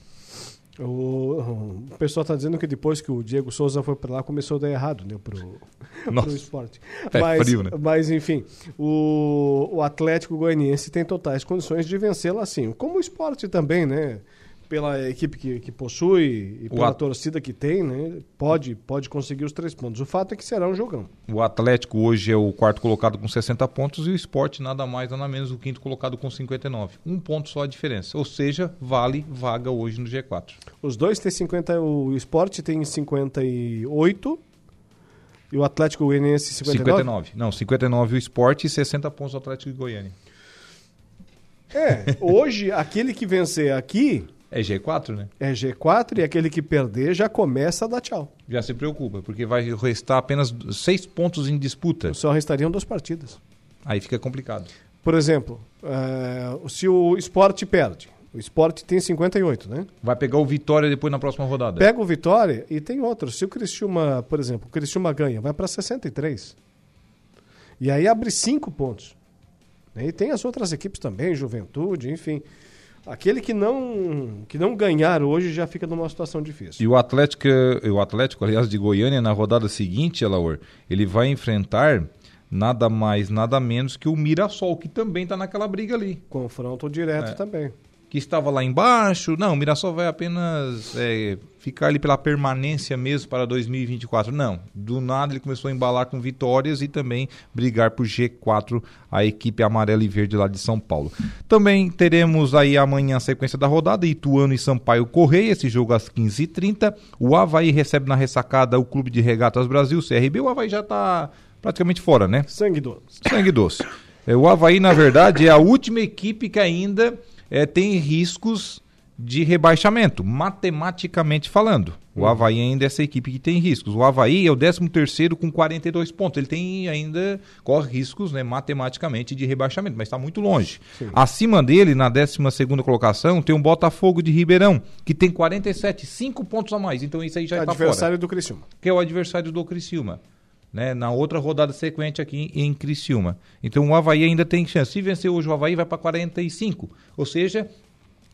A: O, o pessoal está dizendo que depois que o Diego Souza foi para lá, começou a dar errado né, para o esporte.
I: É
A: mas,
I: frio, né?
A: mas, enfim, o, o Atlético Goianiense tem totais condições de vencê-lo assim. Como o esporte também, né? Pela equipe que, que possui e pela at... torcida que tem, né, pode, pode conseguir os três pontos. O fato é que será um jogão.
I: O Atlético hoje é o quarto colocado com 60 pontos e o esporte nada mais, nada menos o quinto colocado com 59. Um ponto só a diferença. Ou seja, vale vaga hoje no G4.
A: Os dois têm 50, o esporte tem 58 e o Atlético Goianiense 59?
I: 59. Não, 59 o esporte e 60 pontos o Atlético de Goiânia.
A: É, hoje aquele que vencer aqui
I: é G4, né?
A: É G4 e aquele que perder já começa a dar tchau.
I: Já se preocupa, porque vai restar apenas seis pontos em disputa.
A: Só restariam duas partidas.
I: Aí fica complicado.
A: Por exemplo, uh, se o esporte perde, o esporte tem 58, né?
I: Vai pegar o Vitória depois na próxima rodada.
A: Pega o Vitória e tem outro. Se o Cristiúma, por exemplo, o Cristiúma ganha, vai para 63. E aí abre cinco pontos. E tem as outras equipes também, Juventude, enfim. Aquele que não, que não ganhar hoje já fica numa situação difícil.
I: E o Atlético, o Atlético, aliás, de Goiânia, na rodada seguinte, Elaor, ele vai enfrentar nada mais, nada menos que o Mirassol, que também está naquela briga ali.
A: Confronto direto
I: é.
A: também
I: que estava lá embaixo. Não, o Mirassol vai apenas é, ficar ali pela permanência mesmo para 2024. Não, do nada ele começou a embalar com vitórias e também brigar por G4, a equipe amarela e verde lá de São Paulo. Também teremos aí amanhã a sequência da rodada, Ituano e Sampaio Correia, esse jogo às 15h30. O Havaí recebe na ressacada o Clube de Regatas Brasil, CRB. O Havaí já está praticamente fora, né?
A: Sangue doce.
I: Sangue doce. É, o Havaí, na verdade, é a última equipe que ainda é, tem riscos de rebaixamento, matematicamente falando. O uhum. Havaí ainda é essa equipe que tem riscos. O Havaí é o 13º com 42 pontos. Ele tem ainda, corre riscos né, matematicamente de rebaixamento, mas está muito longe. Sim. Acima dele, na 12ª colocação, tem o Botafogo de Ribeirão, que tem 47, 5 pontos a mais. Então isso aí já está fora.
A: Adversário do Criciúma.
I: Que é o adversário do Criciúma né, na outra rodada sequente aqui em Criciúma. Então o Havaí ainda tem chance. Se vencer hoje o Havaí, vai para 45. Ou seja,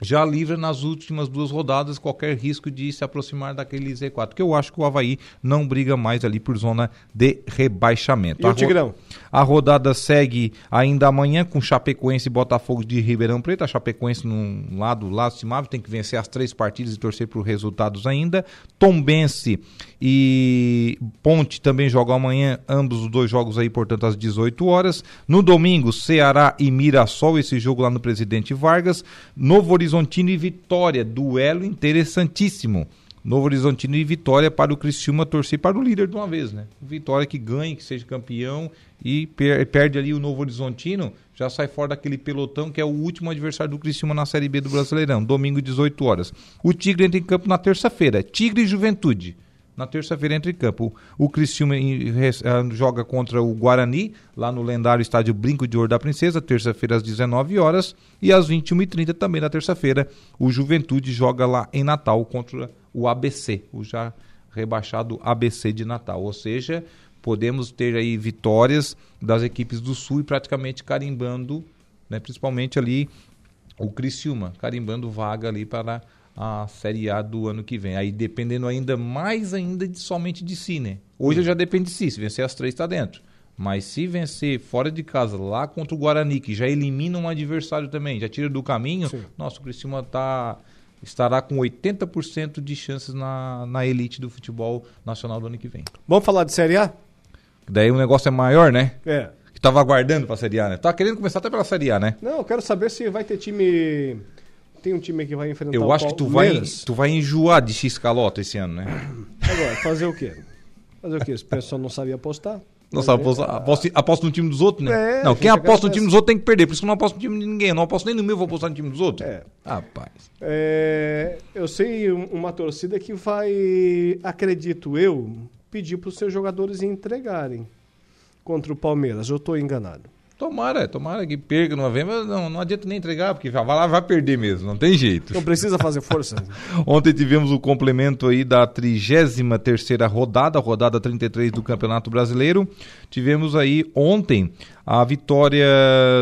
I: já livra nas últimas duas rodadas qualquer risco de se aproximar daquele Z4, que eu acho que o Havaí não briga mais ali por zona de rebaixamento.
A: E a o Tigrão?
I: A rodada segue ainda amanhã com Chapecoense e Botafogo de Ribeirão Preto. A Chapecoense num lado lastimável, tem que vencer as três partidas e torcer por resultados ainda. Tombense e Ponte também jogam amanhã, ambos os dois jogos aí, portanto, às 18 horas. No domingo, Ceará e Mirassol, esse jogo lá no Presidente Vargas. Novo Horizontino e Vitória, duelo interessantíssimo. Novo Horizontino e Vitória para o Criciúma torcer para o líder de uma vez, né? Vitória que ganhe, que seja campeão e per perde ali o Novo Horizontino, já sai fora daquele pelotão que é o último adversário do Criciúma na Série B do Brasileirão, domingo 18 horas. O Tigre entra em campo na terça-feira, Tigre e Juventude. Na terça-feira entra em campo. O Criciúma joga contra o Guarani, lá no lendário estádio Brinco de Ouro da Princesa, terça-feira às 19 horas. E às 21h30 também na terça-feira, o Juventude joga lá em Natal contra o ABC, o já rebaixado ABC de Natal. Ou seja, podemos ter aí vitórias das equipes do Sul e praticamente carimbando, né, principalmente ali o Criciúma, carimbando vaga ali para a Série A do ano que vem. Aí dependendo ainda mais ainda de, somente de si, né? Hoje já depende de si, se vencer as três está dentro. Mas se vencer fora de casa, lá contra o Guarani, que já elimina um adversário também, já tira do caminho, Sim. nossa, o Criciúma tá, estará com 80% de chances na, na elite do futebol nacional do ano que vem.
A: Vamos falar de Série A?
I: Daí o negócio é maior, né?
A: É.
I: Que tava aguardando pra Série A, né? Tava querendo começar até pela Série A, né?
A: Não, eu quero saber se vai ter time tem um time que vai enfrentar
I: Eu acho que tu vai, tu vai enjoar de X-Calota esse ano, né?
A: Agora, fazer o quê? Fazer o quê? Esse pessoal não sabia apostar.
I: Não sabe apostar. Aposta, aposta no time dos outros, né? É, não, quem aposta no time dos outros tem que perder. Por isso que eu não aposto no time de ninguém. Eu não aposto nem no meu, vou apostar no time dos outros.
A: É.
I: Rapaz.
A: É, eu sei uma torcida que vai, acredito eu, pedir para os seus jogadores entregarem contra o Palmeiras. Eu estou enganado.
I: Tomara, tomara que perca numa vez, mas não, não adianta nem entregar, porque vai lá, vai perder mesmo, não tem jeito.
A: Não precisa fazer força.
I: Ontem tivemos o complemento aí da 33 terceira rodada, rodada 33 do Campeonato Brasileiro. Tivemos aí ontem a vitória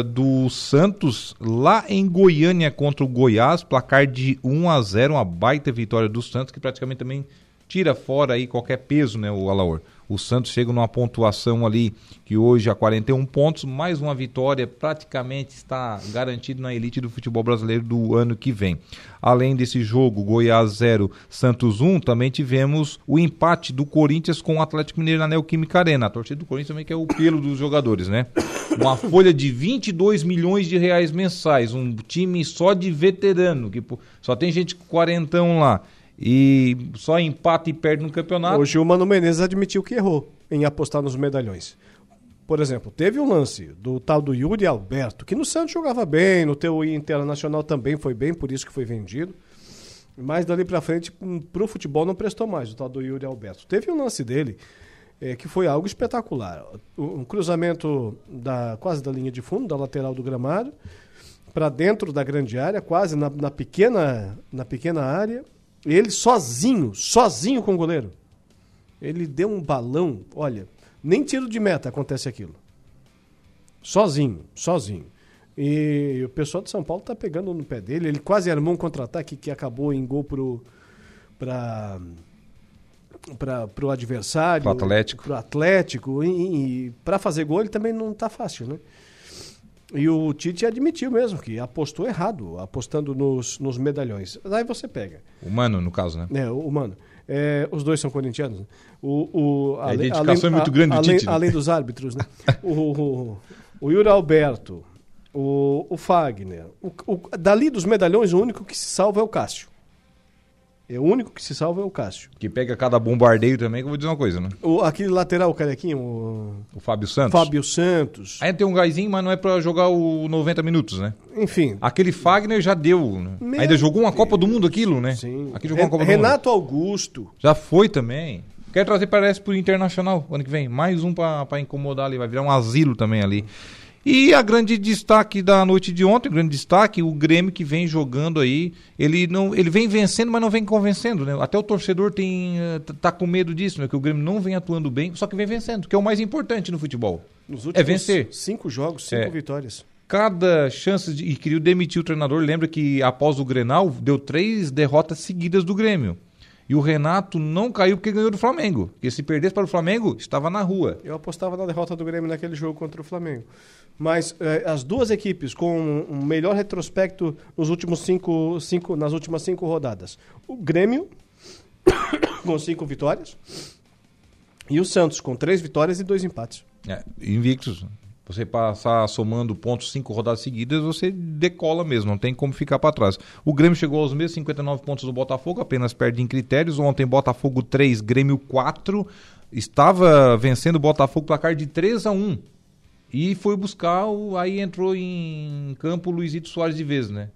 I: do Santos lá em Goiânia contra o Goiás, placar de 1 a 0, uma baita vitória do Santos que praticamente também tira fora aí qualquer peso, né, o Alaor. O Santos chega numa pontuação ali que hoje a 41 pontos, mais uma vitória, praticamente está garantido na elite do futebol brasileiro do ano que vem. Além desse jogo, Goiás 0, Santos 1, também tivemos o empate do Corinthians com o Atlético Mineiro na Neoquímica Arena. A torcida do Corinthians também que é o pelo dos jogadores, né? Uma folha de 22 milhões de reais mensais, um time só de veterano, que só tem gente quarentão lá e só empata e perde no campeonato.
A: Hoje o Mano Menezes admitiu que errou em apostar nos medalhões. Por exemplo, teve um lance do tal do Yuri Alberto, que no Santos jogava bem, no teu Internacional também foi bem, por isso que foi vendido. Mas dali para frente, hum, pro futebol não prestou mais, o tal do Yuri Alberto. Teve um lance dele é, que foi algo espetacular. Um cruzamento da, quase da linha de fundo, da lateral do gramado, para dentro da grande área, quase na, na, pequena, na pequena área. Ele sozinho, sozinho com o goleiro. Ele deu um balão, olha, nem tiro de meta acontece aquilo. Sozinho, sozinho. E o pessoal de São Paulo tá pegando no pé dele. Ele quase armou um contra-ataque que acabou em gol pro para para o adversário,
I: pro Atlético.
A: Pro Atlético e, e para fazer gol ele também não tá fácil, né? E o Tite admitiu mesmo que apostou errado, apostando nos, nos medalhões. Aí você pega.
I: O Mano, no caso, né?
A: É, o Mano. É, os dois são corintianos. Né? O, o,
I: a identificação além, é muito grande
A: a,
I: do Tite.
A: Além, né? além dos árbitros, né? o, o, o Yuri Alberto, o, o Fagner. O, o, dali dos medalhões, o único que se salva é o Cássio. É o único que se salva é o Cássio.
I: Que pega cada bombardeio também, que eu vou dizer uma coisa, né?
A: O, aquele lateral, o carequinho, o...
I: o Fábio Santos.
A: Fábio Santos.
I: Aí tem um gásinho, mas não é para jogar o 90 minutos, né?
A: Enfim.
I: Aquele Fagner já deu. Né? Ainda jogou uma Copa do Mundo aquilo, né?
A: Sim.
I: Aqui
A: jogou uma Copa Renato do Mundo. Augusto.
I: Já foi também. Quer trazer, parece, pro Internacional ano que vem. Mais um para incomodar ali. Vai virar um asilo também ali. E a grande destaque da noite de ontem, o grande destaque, o Grêmio que vem jogando aí, ele não, ele vem vencendo, mas não vem convencendo, né? Até o torcedor tem eh, tá com medo disso, né? Que o Grêmio não vem atuando bem, só que vem vencendo, que é o mais importante no futebol.
A: Nos últimos é vencer. cinco jogos, cinco é. vitórias.
I: Cada chance de, e queria demitir o treinador, lembra que após o Grenal deu três derrotas seguidas do Grêmio. E o Renato não caiu porque ganhou do Flamengo. Porque se perdesse para o Flamengo, estava na rua.
A: Eu apostava na derrota do Grêmio naquele jogo contra o Flamengo. Mas eh, as duas equipes com um melhor retrospecto nos últimos cinco, cinco, nas últimas cinco rodadas. O Grêmio, com cinco vitórias, e o Santos, com três vitórias e dois empates.
I: É, invictos. Você passar somando pontos cinco rodadas seguidas, você decola mesmo, não tem como ficar para trás. O Grêmio chegou aos mesmos 59 pontos do Botafogo, apenas perde em critérios. Ontem, Botafogo 3, Grêmio 4. Estava vencendo o Botafogo placar de 3 a 1 e foi buscar, o, aí entrou em campo o Luizito Soares de vez, né?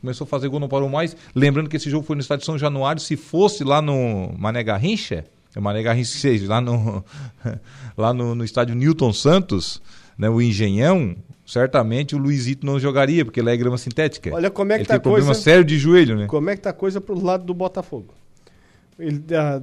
I: Começou a fazer gol, não parou mais. Lembrando que esse jogo foi no estádio São Januário. Se fosse lá no Mané Garrincha, É Mané Garrincha 6. Lá no, lá no, no estádio Newton Santos, né, o Engenhão, certamente o Luizito não jogaria, porque lá é grama sintética.
A: Olha como é que
I: Ele
A: tá
I: tem
A: a coisa.
I: problema sério de joelho, né?
A: Como é que tá a coisa pro lado do Botafogo? Ele, ah,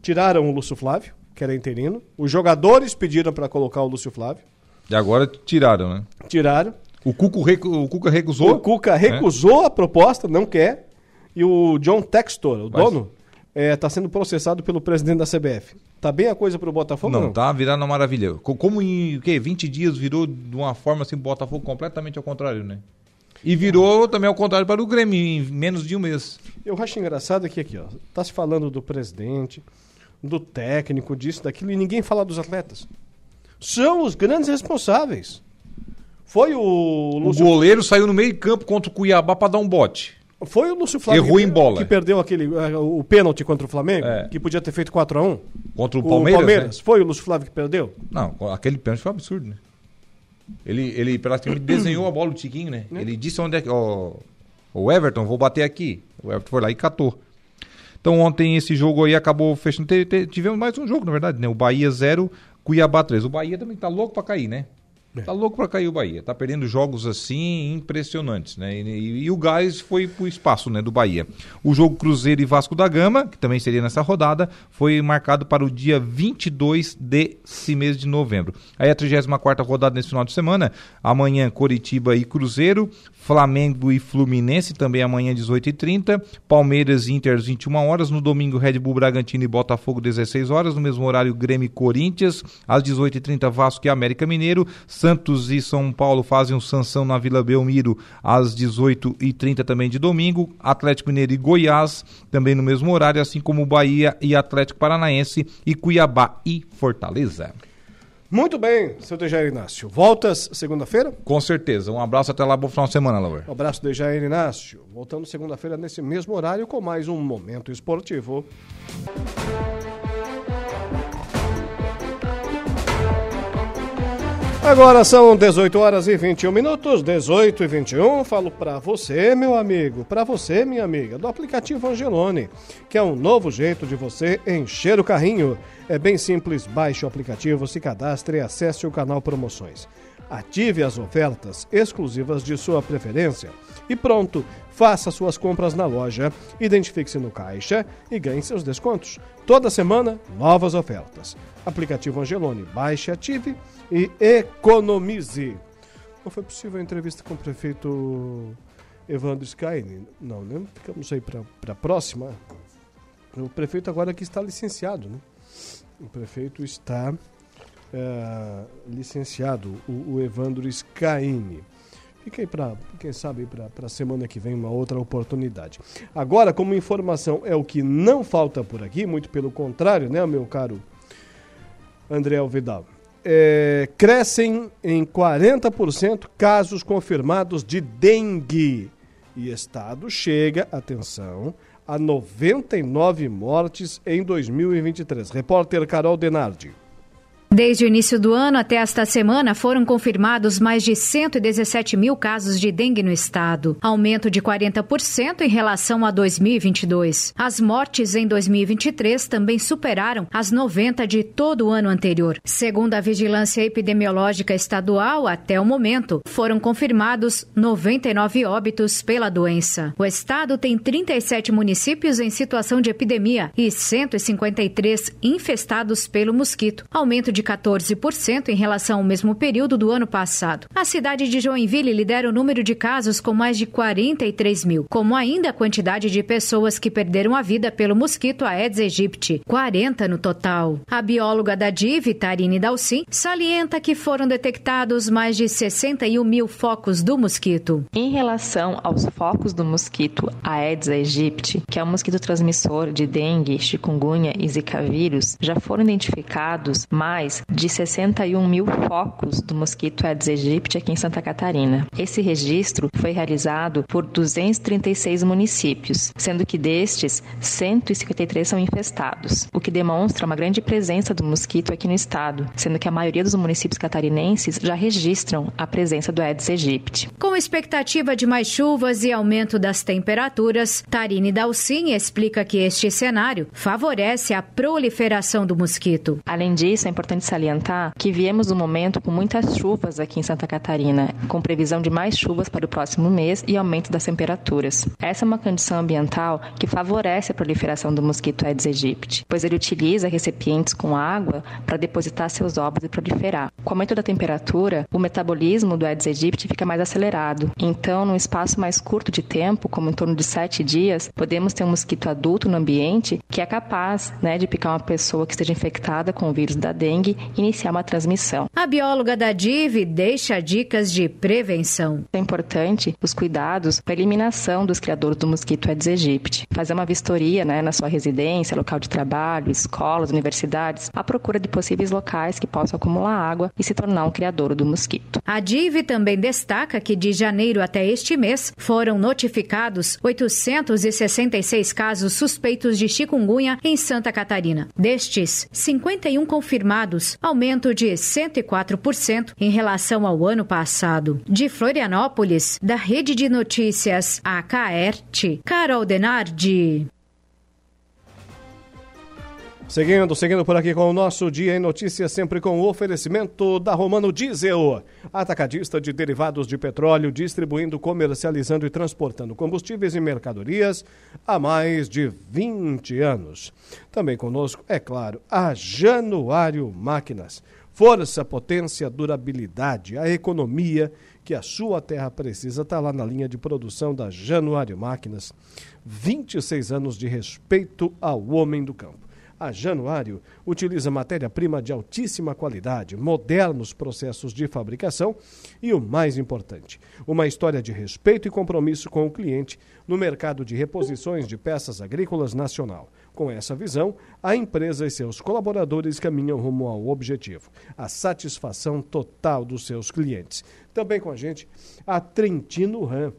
A: tiraram o Lúcio Flávio, que era interino. Os jogadores pediram para colocar o Lúcio Flávio.
I: E agora tiraram, né?
A: Tiraram.
I: O, Cuco recu, o Cuca recusou.
A: O Cuca recusou a proposta, não quer. E o John Textor, o
I: Mas-
A: dono, está sendo processado pelo presidente da CBF. Tá bem a coisa pro Botafogo?
I: Não,
A: Não,
I: tá virando uma maravilha. Co- Como em o quê? 20 dias virou de uma forma assim, Botafogo completamente ao contrário, né? E virou também ao contrário para o Grêmio em menos de um mês.
A: Eu acho engraçado que aqui, ó, tá se falando do presidente, do técnico, disso, daquilo, e ninguém fala dos atletas. São os grandes responsáveis. Foi o
I: O
A: Lúcio,
I: goleiro saiu no meio campo contra o Cuiabá para dar um bote.
A: Foi o Lúcio Flávio
I: Errou
A: que,
I: em bola.
A: que perdeu aquele eh, o pênalti contra o Flamengo,
I: É.
A: que podia ter feito 4 a 1
I: Contra o Palmeiras, né?
A: Foi o Lúcio Flávio que perdeu?
I: Não, aquele pênalti foi um absurdo, né? Ele, ele praticamente desenhou a bola do Tiquinho, né? Ele disse onde é que. ó, o Everton, vou bater aqui. O Everton foi lá e catou. Então ontem esse jogo aí acabou fechando. Tivemos mais um jogo, na verdade, né? O Bahia 0, Cuiabá 3. O Bahia também tá louco pra cair, né? Tá louco pra cair o Bahia. Tá perdendo jogos assim impressionantes, né? E, e- e o gás foi pro espaço, né, do Bahia. O jogo Cruzeiro e Vasco da Gama, que também seria nessa rodada, foi marcado para o dia 22 desse mês de novembro. Aí a 34ª rodada nesse final de semana, amanhã Coritiba e Cruzeiro, Flamengo e Fluminense também amanhã 18h30, Palmeiras e Inter às 21 horas, no domingo Red Bull Bragantino e Botafogo 16 horas, no mesmo horário Grêmio e Corinthians, às 18h30 Vasco e América Mineiro, Santos e São Paulo fazem um sanção na Vila Belmiro. Às 18h30 também de domingo, Atlético Mineiro e Goiás também no mesmo horário, assim como Bahia e Atlético Paranaense e Cuiabá e Fortaleza.
A: Muito bem, seu Dejair Inácio. Voltas segunda-feira?
I: Com certeza. Um abraço até lá, bom final de semana, Laura.
A: Um abraço, Dejair Inácio. Voltando segunda-feira nesse mesmo horário com mais um Momento Esportivo. Agora são 18 horas e 21 minutos, 18 e 21. Falo para você, meu amigo, para você, minha amiga, do aplicativo Angelone, que é um novo jeito de você encher o carrinho. É bem simples, baixe o aplicativo, se cadastre e acesse o canal Promoções. Ative as ofertas exclusivas de sua preferência e pronto, faça suas compras na loja, identifique-se no caixa e ganhe seus descontos. Toda semana, novas ofertas. Aplicativo Angelone, baixe, ative economize. Não foi possível a entrevista com o prefeito Evandro Skyne? Não, né? Ficamos aí para a próxima. O prefeito agora aqui está licenciado, né? O prefeito está é, licenciado, o, o Evandro Scaini. Fica aí para, quem sabe, para a semana que vem, uma outra oportunidade. Agora, como informação é o que não falta por aqui, muito pelo contrário, né, meu caro André Alvidal? É, crescem em 40% casos confirmados de dengue. E Estado chega, atenção, a 99 mortes em 2023. Repórter Carol Denardi.
J: Desde o início do ano até esta semana, foram confirmados mais de 117 mil casos de dengue no estado, aumento de 40% em relação a 2022. As mortes em 2023 também superaram as 90 de todo o ano anterior. Segundo a Vigilância Epidemiológica Estadual, até o momento, foram confirmados 99 óbitos pela doença. O estado tem 37 municípios em situação de epidemia e 153 infestados pelo mosquito, aumento de 14% em relação ao mesmo período do ano passado. A cidade de Joinville lidera o número de casos com mais de 43 mil, como ainda a quantidade de pessoas que perderam a vida pelo mosquito Aedes aegypti, 40 no total. A bióloga da DIV, Tarine Dalcin, salienta que foram detectados mais de 61 mil focos do mosquito.
K: Em relação aos focos do mosquito Aedes aegypti, que é um mosquito transmissor de dengue, chikungunya e zika vírus, já foram identificados mais de 61 mil focos do mosquito Aedes aegypti aqui em Santa Catarina. Esse registro foi realizado por 236 municípios, sendo que destes, 153 são infestados, o que demonstra uma grande presença do mosquito aqui no estado, sendo que a maioria dos municípios catarinenses já registram a presença do Aedes aegypti.
J: Com expectativa de mais chuvas e aumento das temperaturas, Tarine Dalcin explica que este cenário favorece a proliferação do mosquito.
K: Além disso, é importante salientar que viemos um momento com muitas chuvas aqui em Santa Catarina, com previsão de mais chuvas para o próximo mês e aumento das temperaturas. Essa é uma condição ambiental que favorece a proliferação do mosquito Aedes aegypti, pois ele utiliza recipientes com água para depositar seus ovos e proliferar. Com o aumento da temperatura, o metabolismo do Aedes aegypti fica mais acelerado. Então, num espaço mais curto de tempo, como em torno de sete dias, podemos ter um mosquito adulto no ambiente que é capaz né, de picar uma pessoa que esteja infectada com o vírus da dengue e iniciar uma transmissão.
J: A bióloga da DIV deixa dicas de prevenção.
K: É importante os cuidados para a eliminação dos criadores do mosquito Aedes aegypti. Fazer uma vistoria né, na sua residência, local de trabalho, escolas, universidades, à procura de possíveis locais que possam acumular água e se tornar um criador do mosquito.
J: A DIV também destaca que de janeiro até este mês foram notificados 866 casos suspeitos de chikungunya em Santa Catarina. Destes, 51 confirmados, aumento de 104% em relação ao ano passado. De Florianópolis, da Rede de Notícias AKERT, Carol Denardi.
A: Seguindo, seguindo por aqui com o nosso Dia em Notícias, sempre com o oferecimento da Romano Diesel, atacadista de derivados de petróleo, distribuindo, comercializando e transportando combustíveis e mercadorias há mais de 20 anos. Também conosco, é claro, a Januário Máquinas. Força, potência, durabilidade, a economia que a sua terra precisa está lá na linha de produção da Januário Máquinas. 26 anos de respeito ao homem do campo. A Januário utiliza matéria-prima de altíssima qualidade, modernos processos de fabricação e o mais importante, uma história de respeito e compromisso com o cliente no mercado de reposições de peças agrícolas nacional. Com essa visão, a empresa e seus colaboradores caminham rumo ao objetivo, a satisfação total dos seus clientes. Também com a gente, a Trentino Ram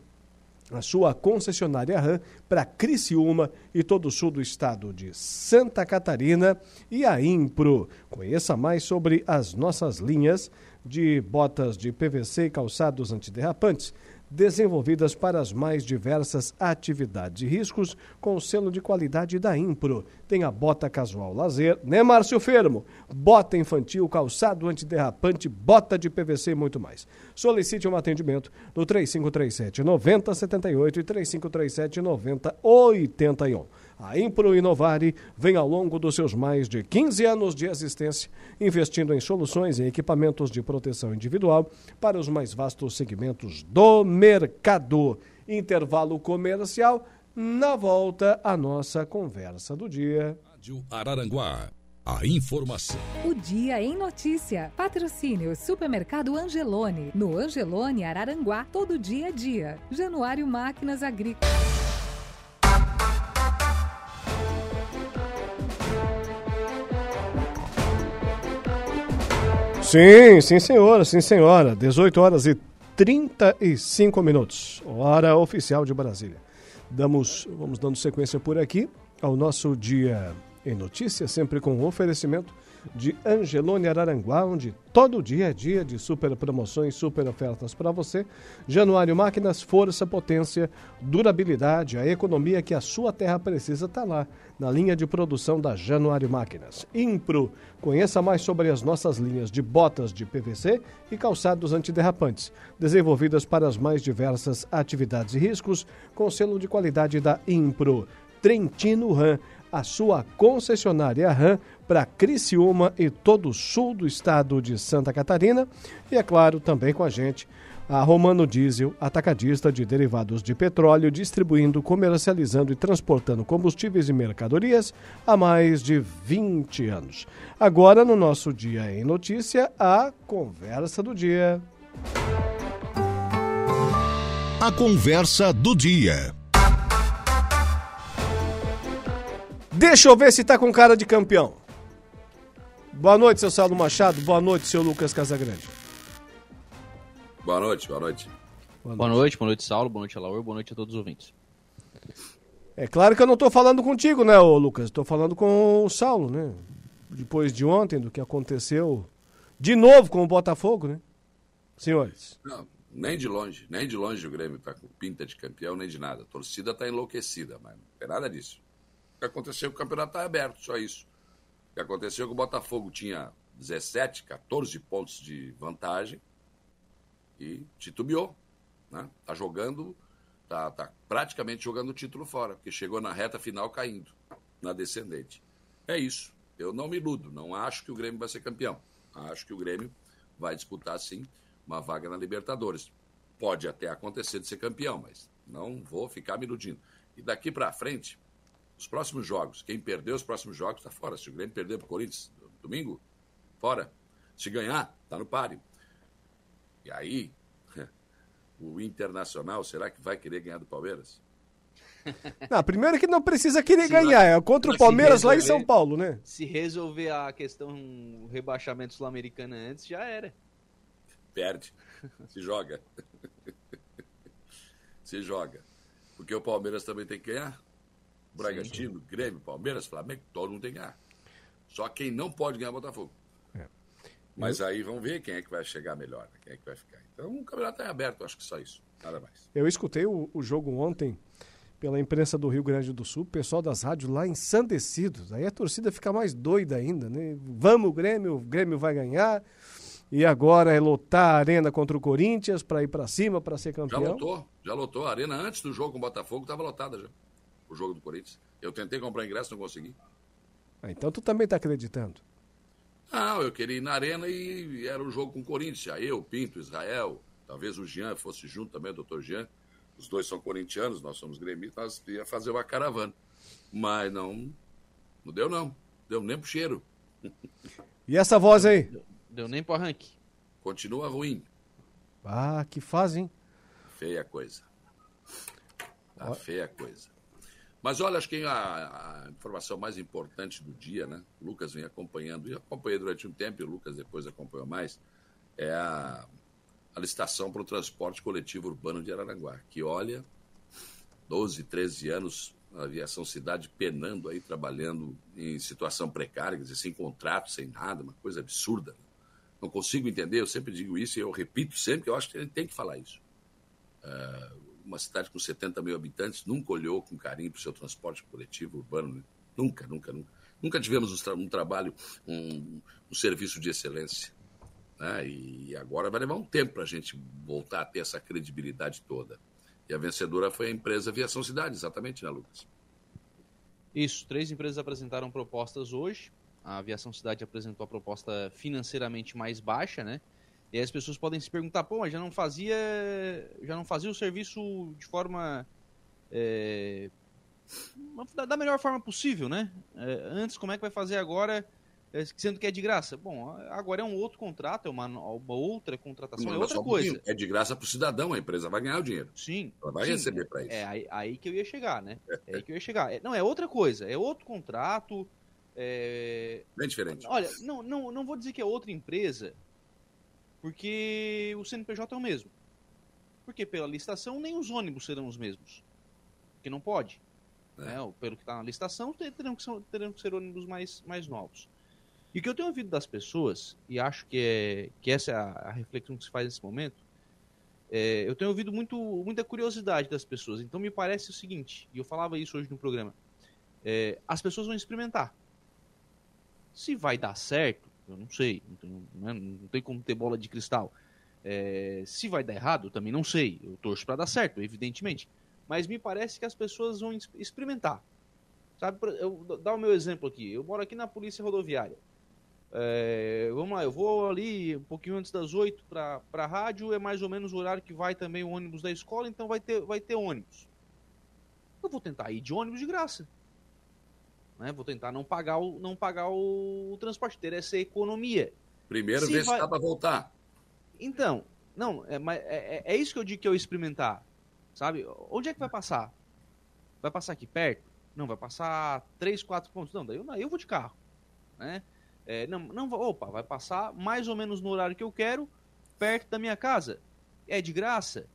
A: a sua concessionária RAM para Criciúma e todo o sul do estado de Santa Catarina e a Impro. Conheça mais sobre as nossas linhas de botas de PVC e calçados antiderrapantes desenvolvidas para as mais diversas atividades e riscos, com selo de qualidade da Impro. Tem a bota casual lazer, né, Márcio Fermo? Bota infantil, calçado antiderrapante, bota de PVC e muito mais. Solicite um atendimento no 3537 9078 e 3537 9081. A Impro Inovare vem ao longo dos seus mais de 15 anos de existência, investindo em soluções e equipamentos de proteção individual para os mais vastos segmentos do mercado. Intervalo comercial. Na volta, a nossa conversa do dia.
F: Rádio Araranguá. A informação.
B: O Dia em Notícia. Patrocínio Supermercado Angelone. No Angelone Araranguá, todo dia é dia. Januário Máquinas Agrícolas.
A: Sim, sim, senhora, sim, senhora. 18 horas e 35 minutos. Hora oficial de Brasília. Damos, vamos dando sequência por aqui ao nosso dia em notícias, sempre com oferecimento de Angelone Araranguá, onde todo dia é dia de super promoções, super ofertas para você. Januário Máquinas, força, potência, durabilidade, a economia que a sua terra precisa está lá, na linha de produção da Januário Máquinas. Impro, conheça mais sobre as nossas linhas de botas de PVC e calçados antiderrapantes, desenvolvidas para as mais diversas atividades e riscos, com selo de qualidade da Impro. Trentino Ram, a sua concessionária RAM para Criciúma e todo o sul do estado de Santa Catarina. E é claro, também com a gente, a Romano Diesel, atacadista de derivados de petróleo, distribuindo, comercializando e transportando combustíveis e mercadorias há mais de 20 anos. Agora, no nosso Dia em Notícia, a conversa do dia.
F: A conversa do dia.
A: Deixa eu ver se tá com cara de campeão. Boa noite, seu Saulo Machado. Boa noite, seu Lucas Casagrande.
L: Boa noite, boa noite.
M: Boa noite, boa noite, boa noite Saulo, boa noite, Alaor, boa noite a todos os ouvintes.
A: É claro que eu não estou falando contigo, né, ô Lucas? Estou falando com o Saulo, né? Depois de ontem, do que aconteceu de novo com o Botafogo, né? Senhores.
L: Não, nem de longe, nem de longe o Grêmio está com pinta de campeão, nem de nada. A torcida está enlouquecida, mas não tem nada disso. Que aconteceu o campeonato está aberto, só isso. O que aconteceu é que o Botafogo tinha 17, 14 pontos de vantagem e titubeou. Né? Tá jogando, tá, tá praticamente jogando o título fora, porque chegou na reta final caindo, na descendente. É isso. Eu não me iludo, não acho que o Grêmio vai ser campeão. Acho que o Grêmio vai disputar, sim, uma vaga na Libertadores. Pode até acontecer de ser campeão, mas não vou ficar me iludindo. E daqui para frente, os próximos jogos, quem perder os próximos jogos está fora. Se o Grêmio perder para o Corinthians domingo, fora. Se ganhar, está no páreo. E aí, o Internacional, será que vai querer ganhar do Palmeiras?
A: Não, primeiro que não precisa querer se ganhar, é contra o Palmeiras resolver, lá em São Paulo, né?
M: Se resolver a questão rebaixamento sul-americana antes, já era.
L: Perde, se joga. se joga. Porque o Palmeiras também tem que ganhar. Bragantino, sim, sim. Grêmio, Palmeiras, Flamengo, todo mundo tem que ganhar. Só quem não pode ganhar é Botafogo. É. Mas eu... aí vamos ver quem é que vai chegar melhor, né? quem é que vai ficar. Então o campeonato é aberto, acho que só isso, nada mais.
A: Eu escutei o, o jogo ontem pela imprensa do Rio Grande do Sul, pessoal das rádios lá ensandecidos. Aí a torcida fica mais doida ainda, né? Vamos, Grêmio, o Grêmio vai ganhar. E agora é lotar a arena contra o Corinthians para ir para cima, para ser campeão.
L: Já lotou, já lotou. A arena antes do jogo com o Botafogo estava lotada já. O jogo do Corinthians. Eu tentei comprar ingresso, não consegui.
A: Ah, então tu também está acreditando?
L: Não, eu queria ir na arena e era um jogo com o Corinthians. Aí eu, Pinto, Israel, talvez o Jean fosse junto também, o doutor Jean os dois são corintianos, nós somos gremistas, nós ia fazer uma caravana. Mas não, não deu não, deu nem pro cheiro.
A: E essa voz aí?
M: Deu, deu nem pro arranque.
L: Continua ruim.
A: Ah, que fazem.
L: Feia coisa. Tá feia coisa. Mas olha, acho que a, a, informação mais importante do dia, né? O Lucas vem acompanhando, e acompanhei durante um tempo, e o Lucas depois acompanhou mais, é a a licitação para o transporte coletivo urbano de Araranguá, que olha, 12, 13 anos, a aviação cidade penando aí, trabalhando em situação precária, quer dizer, sem contrato, sem nada, uma coisa absurda. Não consigo entender, eu sempre digo isso e eu repito sempre que eu acho que gente tem que falar isso. Uh, uma cidade com 70 mil habitantes nunca olhou com carinho para o seu transporte coletivo urbano, né? nunca, nunca, nunca. Nunca tivemos um, tra um trabalho, um, um serviço de excelência. Né? E agora vai levar um tempo para a gente voltar a ter essa credibilidade toda. E a vencedora foi a empresa Aviação Cidade, exatamente, né, Lucas?
M: Isso, três empresas apresentaram propostas hoje. A Aviação Cidade apresentou a proposta financeiramente mais baixa, né? E aí as pessoas podem se perguntar, pô, mas já não fazia, já não fazia o serviço de forma é, da melhor forma possível, né? É, antes, como é que vai fazer agora? É, sendo que é de graça. Bom, agora é um outro contrato, é uma, uma outra contratação, Não, é outra coisa. Um
L: é de graça para o cidadão, a empresa vai ganhar o dinheiro.
M: Sim.
L: Ela vai
M: sim,
L: receber para isso.
M: É aí, aí, que eu ia chegar, né? É aí que eu ia chegar. É, não, é outra coisa, é outro contrato. É...
L: Bem diferente.
M: Olha, não, não, não vou dizer que é outra empresa, porque o CNPJ é o mesmo. Porque pela licitação nem os ônibus serão os mesmos. Porque não pode. É. Né? Pelo que está na licitação, terão que, ser, terão que ser ônibus mais, mais novos. E o que eu tenho ouvido das pessoas, e acho que, é, que essa é a, a reflexão que se faz nesse momento, é, eu tenho ouvido muito, muita curiosidade das pessoas. Então me parece o seguinte, e eu falava isso hoje no programa, é, as pessoas vão experimentar. Se vai dar certo, eu não sei, não, tenho, né, não tem como ter bola de cristal. É, se vai dar errado, eu também não sei. Eu torço para dar certo, evidentemente. Mas me parece que as pessoas vão experimentar. Sabe, eu dar o meu exemplo aqui. Eu moro aqui na polícia rodoviária. É, vamos lá, eu vou ali um pouquinho antes das 8 para a rádio, é mais ou menos o horário que vai também o ônibus da escola, então vai ter, vai ter ônibus. Eu vou tentar ir de ônibus de graça. Né? Vou tentar não pagar o, não pagar o, o transporte, ter essa economia.
L: Primeiro se ver vai... se dá para voltar.
M: Então, não, é, é, é isso que eu digo que eu experimentar. Sabe? Onde é que vai passar? Vai passar aqui perto? Não, vai passar 3, 4 pontos. Não, daí eu, eu vou de carro. Né? É, não, não, opa, vai passar mais ou menos no horário que eu quero, perto da minha casa. É de graça?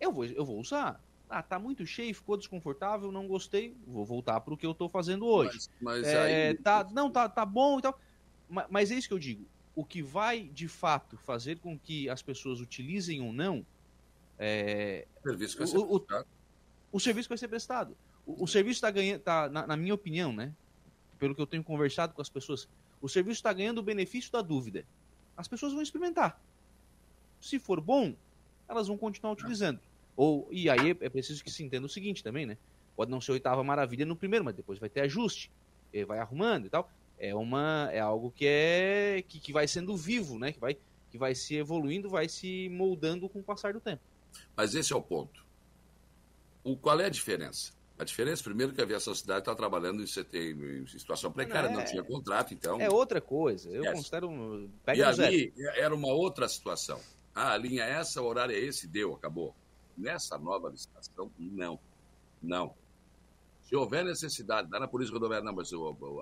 M: Eu vou, eu vou usar. Ah, tá muito cheio, ficou desconfortável, não gostei, vou voltar para o que eu tô fazendo hoje.
L: Mas, mas
M: é,
L: aí...
M: tá, não, tá, tá bom e tal. Mas, mas é isso que eu digo. O que vai, de fato, fazer com que as pessoas utilizem ou não é,
L: o serviço vai ser
M: o, o, o serviço vai ser prestado. O, o serviço está ganhando, tá, na, na, minha opinião, né? Pelo que eu tenho conversado com as pessoas, o serviço está ganhando o benefício da dúvida. As pessoas vão experimentar. Se for bom, elas vão continuar utilizando. Ou, e aí é preciso que se entenda o seguinte também, né? Pode não ser oitava maravilha no primeiro, mas depois vai ter ajuste. Vai arrumando e tal. É uma é algo que é que, que vai sendo vivo, né? Que vai que vai se evoluindo, vai se moldando com o passar do tempo.
L: Mas esse é o ponto. O, qual é a diferença? A diferença, primeiro, que a aviação cidade está trabalhando em, em, situação precária, não, é, não, tinha contrato, então.
M: É outra coisa. Eu yes. considero. Pega
L: e ali zero. era uma outra situação. Ah, a linha é essa, o horário é esse, deu, acabou. Nessa nova licitação, não. Não. Se houver necessidade, dá na Polícia Rodoviária, não, mas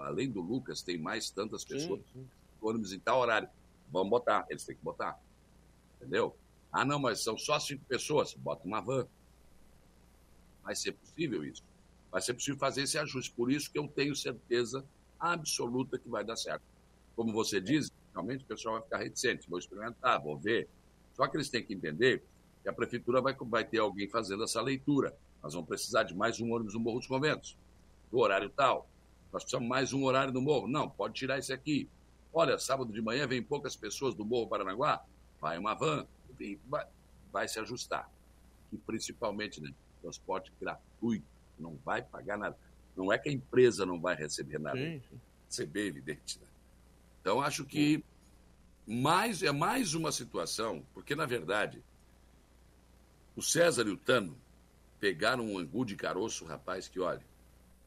L: além do Lucas, tem mais tantas pessoas, sim, sim. ônibus em tal horário. Vamos botar, eles têm que botar. Entendeu? Ah, não, mas são só cinco pessoas. Bota uma van. Vai ser possível isso. Vai ser possível fazer esse ajuste. Por isso que eu tenho certeza absoluta que vai dar certo. Como você diz, realmente o pessoal vai ficar reticente. Vou experimentar, vou ver. Só que eles têm que entender que a prefeitura vai, vai ter alguém fazendo essa leitura. Nós vamos precisar de mais um ônibus no Morro dos Conventos, do horário tal. Nós precisamos mais um horário no Morro. Não, pode tirar esse aqui. Olha, sábado de manhã vem poucas pessoas do Morro Paranaguá, vai uma van, vai, vai se ajustar. E principalmente, né, transporte gratuito, não vai pagar nada. Não é que a empresa não vai receber nada. Sim, sim. Receber, evidente. Né? Então, acho que mais, é mais uma situação, porque, na verdade, o César e o Tano pegaram um angu de caroço, rapaz, que, olha,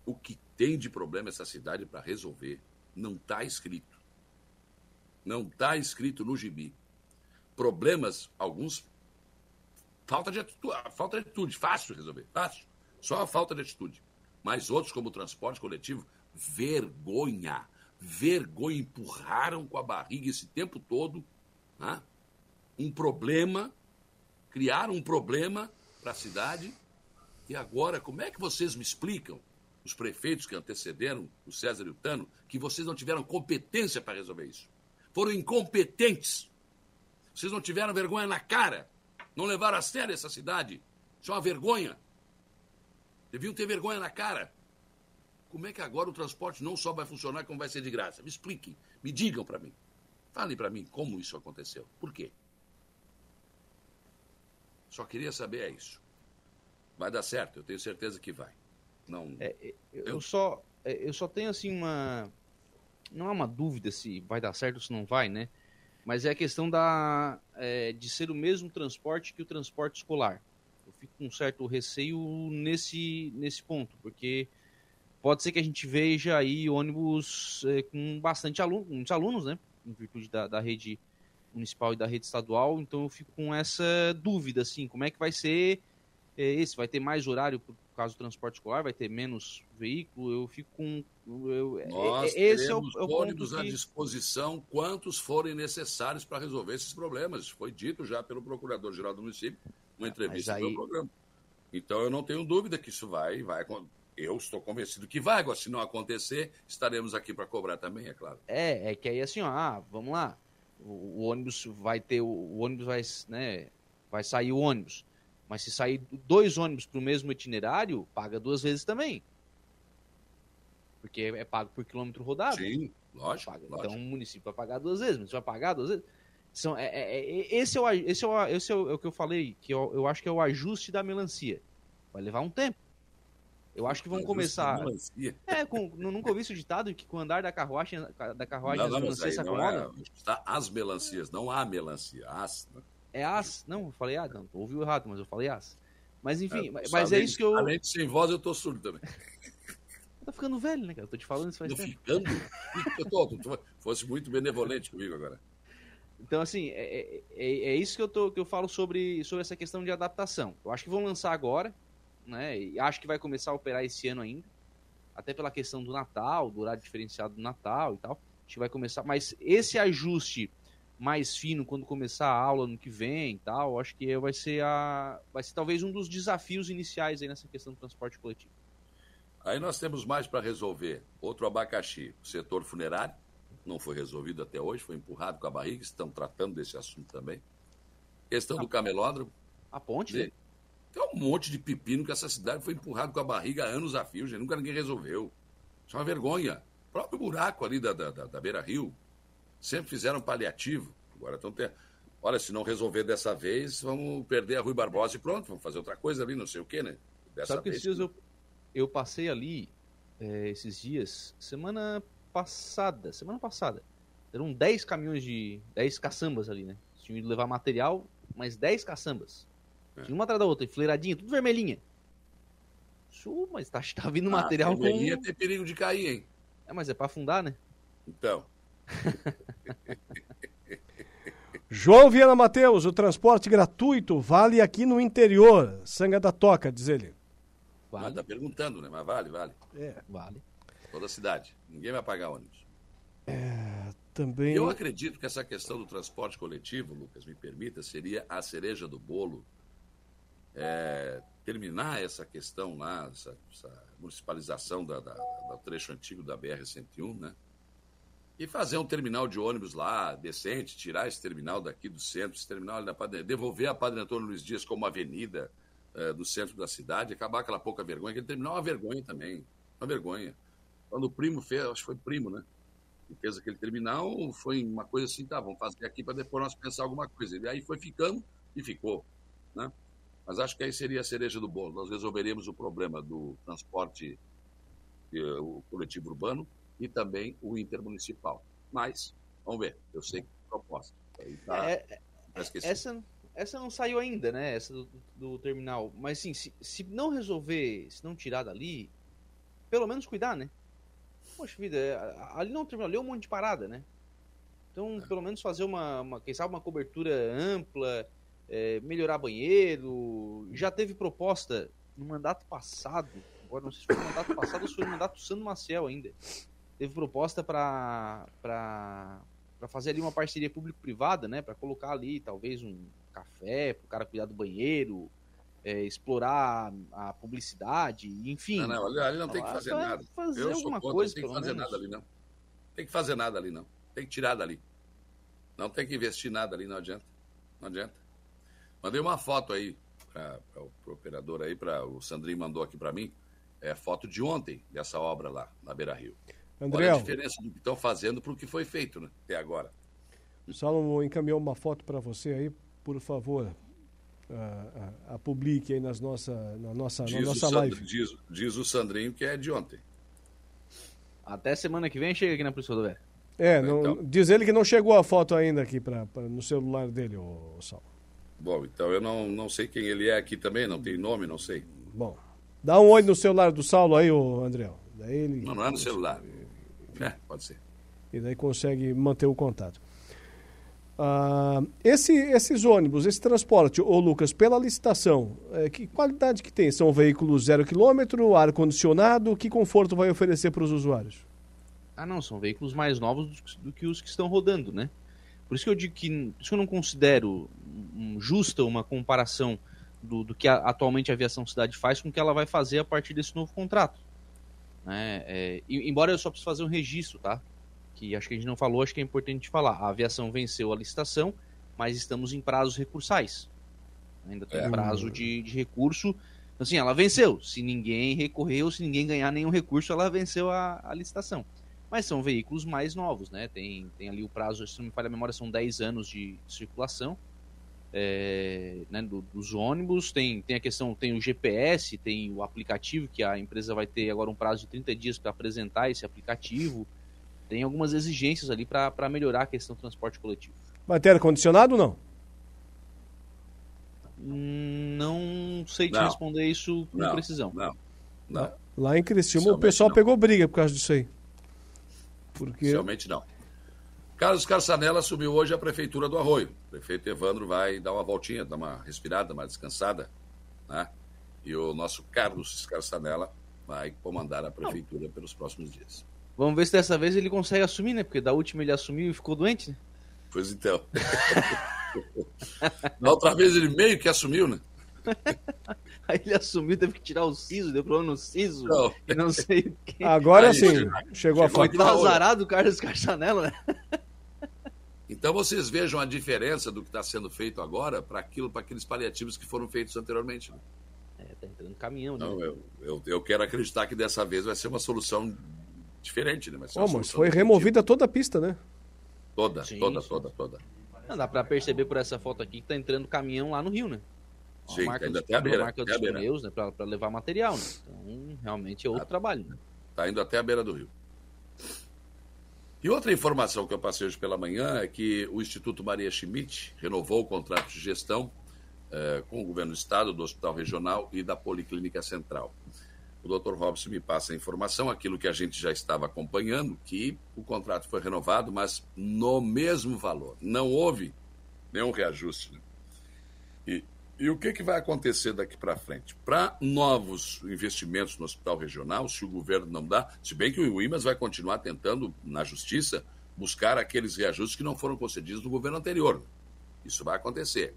L: o que tem de problema essa cidade para resolver não está escrito. Não está escrito no gibi problemas, alguns, falta de atitude, falta de atitude, fácil resolver, fácil. Só a falta de atitude. Mas outros, como o transporte coletivo, vergonha. Vergonha, empurraram com a barriga esse tempo todo né? um problema, criaram um problema para a cidade. E agora, como é que vocês me explicam, os prefeitos que antecederam o César e o Tano, que vocês não tiveram competência para resolver isso? Foram incompetentes. Vocês não tiveram vergonha na cara. Não levaram a sério essa cidade. Isso é uma vergonha. Deviam ter vergonha na cara. Como é que agora o transporte não só vai funcionar, como vai ser de graça? Me expliquem, me digam para mim. Falem para mim como isso aconteceu. Por quê? Só queria saber é isso. Vai dar certo, eu tenho certeza que vai. Não.
M: É, é eu, eu, só, é, eu só tenho assim uma, não há uma dúvida se vai dar certo ou se não vai, né? mas é a questão da, é, de ser o mesmo transporte que o transporte escolar. Eu fico com um certo receio nesse, nesse ponto, porque pode ser que a gente veja aí ônibus é, com bastante aluno, muitos alunos, né? Em virtude da, da rede municipal e da rede estadual, então eu fico com essa dúvida, assim, como é que vai ser é, esse? Vai ter mais horário por causa do transporte escolar? Vai ter menos veículo? Eu fico com. Eu,
L: é, Nós é, esse o, é o ônibus que... à disposição, quantos forem necessários para resolver esses problemas. Foi dito já pelo Procurador-Geral do município, numa entrevista aí... no programa. Então eu não tenho dúvida que isso vai, vai. Eu estou convencido que vai. Agora, se não acontecer, estaremos aqui para cobrar também, é claro.
M: É, é que aí assim, ó, ah, vamos lá. O, o ônibus vai ter. O, o ônibus vai, né? Vai sair o ônibus mas se sair dois ônibus para o mesmo itinerário, paga duas vezes também. Porque é pago por quilômetro rodado.
L: Sim, lógico.
M: Paga.
L: lógico.
M: Então o município vai pagar duas vezes, mas vai pagar duas vezes. São, é, é, é, esse é, o, esse, é o, esse é o, é o que eu falei, que eu, eu acho que é o ajuste da melancia. Vai levar um tempo. Eu acho que vão começar. É, com, nunca ouvi esse ditado que com o andar da carruagem, da carruagem
L: não, não, as melancias se acomodam. É, está as melancias, não há melancia. As, né?
M: É as. Não, eu falei ah, não, ouviu errado, mas eu falei as. Mas enfim, é, mas é isso que eu.
L: Além de sem voz, eu tô surdo também.
M: tá ficando velho, né, cara? Eu tô te falando isso faz
L: tô
M: tempo.
L: ficando? Eu tô, tu fosse muito benevolente comigo agora.
M: Então, assim, é, é, é, isso que eu, tô, que eu falo sobre, sobre essa questão de adaptação. Eu acho que vão lançar agora, né? E acho que vai começar a operar esse ano ainda. Até pela questão do Natal, do horário diferenciado do Natal e tal. A gente vai começar, mas esse ajuste mais fino quando começar a aula no que vem e tal, acho que vai ser a vai ser talvez um dos desafios iniciais aí nessa questão do transporte coletivo.
L: Aí nós temos mais para resolver. Outro abacaxi, o setor funerário, não foi resolvido até hoje, foi empurrado com a barriga, estão tratando desse assunto também. Questão do camelódromo.
M: A ponte?
L: De... Tem um monte de pepino que essa cidade foi empurrado com a barriga há anos a fio, gente. nunca ninguém resolveu. Isso é uma vergonha. O próprio buraco ali da, da, da, Beira Rio, sempre fizeram paliativo. Agora estão tendo. Olha, se não resolver dessa vez, vamos perder a Rui Barbosa e pronto, vamos fazer outra coisa ali, não sei o quê, né?
M: Dessa Sabe que esses dias eu, eu passei ali, é, esses dias, semana passada, semana passada. Eram 10 caminhões de. 10 caçambas ali, né? Tinham ido levar material, mas 10 caçambas. É. Tinha uma atrás da outra, enfileiradinha, tudo vermelhinha. Isso, mas tá, tá vindo ah, material
L: com. tem perigo de cair, hein?
M: É, mas é pra afundar, né?
L: Então.
A: João Viana Mateus, o transporte gratuito vale aqui no interior. Sanga da Toca, diz ele.
L: Vale. Tá perguntando, né? Mas vale, vale.
A: É.
M: Vale.
L: Toda a cidade. Ninguém vai pagar ônibus.
A: É, também.
L: Eu acredito que essa questão do transporte coletivo, Lucas, me permita, seria a cereja do bolo. É, terminar essa questão lá, essa, essa municipalização da, da, do trecho antigo da BR-101, né? E fazer um terminal de ônibus lá, decente, tirar esse terminal daqui do centro, esse terminal ali da Padre, devolver a Padre Antônio Luiz Dias como avenida é, do centro da cidade, acabar aquela pouca vergonha, aquele terminal é uma vergonha também, uma vergonha. Quando o primo fez, acho que foi primo, né? E fez aquele terminal, foi uma coisa assim, tá, vamos fazer aqui para depois nós pensar alguma coisa. E aí foi ficando e ficou, né? Mas acho que aí seria a cereja do bolo. Nós resolveríamos o problema do transporte eh, o coletivo urbano e também o intermunicipal. Mas, vamos ver, eu sei que é proposta.
M: Tá, é, tá essa, essa não saiu ainda, né? Essa do, do terminal. Mas sim, se, se não resolver, se não tirar dali, pelo menos cuidar, né? Poxa vida, é, ali não terminal, ali é um monte de parada, né? Então, é. pelo menos fazer uma, uma, quem sabe, uma cobertura ampla, é, melhorar banheiro. Já teve proposta no mandato passado, agora não sei se foi no mandato passado ou se foi no mandato Sandro Maciel ainda. Teve proposta para fazer ali uma parceria público-privada, né? Para colocar ali talvez um café para o cara cuidar do banheiro, é, explorar a publicidade, enfim.
L: Não, não, ali não tem que fazer nada.
M: Fazer Eu alguma contra, coisa,
L: não tem que fazer menos. nada ali, não. Tem que fazer nada ali, não. Tem que tirar dali. Não tem que investir nada ali, não adianta. Não adianta. Mandei uma foto aí para o operador aí, para o Sandrinho mandou aqui para mim, é foto de ontem dessa obra lá na Beira Rio.
A: André,
L: Olha a diferença do que estão fazendo para o que foi feito né, até agora.
A: O Salomão encaminhou uma foto para você aí, por favor a, a, a publique aí nas nossa, na nossa, na nossa live.
L: Diz, diz, o Sandrinho que é de ontem.
M: Até semana que vem chega aqui na Polícia Rodoviária.
A: É, não, então, diz ele que não chegou a foto ainda aqui pra, pra no celular dele, o, Sal.
L: Bom, então eu não, não sei quem ele é aqui também, não tem nome, não sei.
A: Bom, dá um olho no celular do Saulo aí, o André. Daí ele...
L: Não, não é no celular. É, pode ser.
A: E daí consegue manter o contato. Ah, esse, esses ônibus, esse transporte, ô Lucas, pela licitação, é, que qualidade que tem? São veículos zero quilômetro, ar-condicionado, que conforto vai oferecer para os usuários?
M: Ah não, são veículos mais novos do que os que estão rodando, né? Por isso que eu digo que, por isso que eu não considero justa uma comparação do, do que a, atualmente a aviação cidade faz com o que ela vai fazer a partir desse novo contrato. Né? É, embora eu só preciso fazer um registro, tá? que acho que a gente não falou, acho que é importante falar. A aviação venceu a licitação, mas estamos em prazos recursais. Ainda tem é. prazo de, de recurso. Assim, ela venceu. Se ninguém recorreu, se ninguém ganhar nenhum recurso, ela venceu a, a licitação. Mas são veículos mais novos, né? Tem, tem ali o prazo, se não me falha a memória, são 10 anos de circulação. É, né, do, dos ônibus, tem, tem a questão, tem o GPS, tem o aplicativo, que a empresa vai ter agora um prazo de 30 dias para apresentar esse aplicativo tem algumas exigências ali para melhorar a questão do transporte coletivo.
A: Vai ter ar-condicionado ou não?
M: Não sei te não. responder isso com
L: não,
M: precisão.
L: Não, não.
A: Lá em Criciúma o pessoal não. pegou briga por causa disso aí. Porque...
L: Realmente não. Carlos Carçanella subiu hoje à Prefeitura do Arroio. O prefeito Evandro vai dar uma voltinha, dar uma respirada, uma descansada. Né? E o nosso Carlos Carçanella vai comandar a Prefeitura pelos próximos dias.
M: Vamos ver se dessa vez ele consegue assumir, né? Porque da última ele assumiu e ficou doente, né?
L: Pois então. Na outra vez ele meio que assumiu, né?
M: Aí ele assumiu, teve que tirar o siso, deu problema no siso. Não, e não sei o que.
A: Agora sim, chegou a foto.
M: Tá azarado o Carlos Carçanello, né?
L: Então vocês vejam a diferença do que está sendo feito agora para aquilo, para aqueles paliativos que foram feitos anteriormente. Né?
M: É, tá entrando caminhão, né?
L: Não, eu, eu, eu, quero acreditar que dessa vez vai ser uma solução diferente, né?
A: Oh, mas foi removida toda a pista, né?
L: Toda, sim, toda, sim. toda, toda.
M: Não, dá para perceber por essa foto aqui que tá entrando caminhão lá no Rio, né?
L: Sim,
M: marca
L: ainda
M: dos,
L: até a beira.
M: marca
L: até
M: dos
L: beira.
M: pneus, né? Para levar material, né? Então, realmente é outro
L: tá,
M: trabalho, né?
L: Tá indo até a beira do rio. E outra informação que eu passei hoje pela manhã é que o Instituto Maria Schmidt renovou o contrato de gestão eh, com o governo do estado, do Hospital Regional e da Policlínica Central. O Dr. Robson me passa a informação, aquilo que a gente já estava acompanhando, que o contrato foi renovado, mas no mesmo valor. Não houve nenhum reajuste. Né? E, e o que, que vai acontecer daqui para frente? Para novos investimentos no hospital regional, se o governo não dá, se bem que o IMAS vai continuar tentando, na justiça, buscar aqueles reajustes que não foram concedidos no governo anterior. Isso vai acontecer.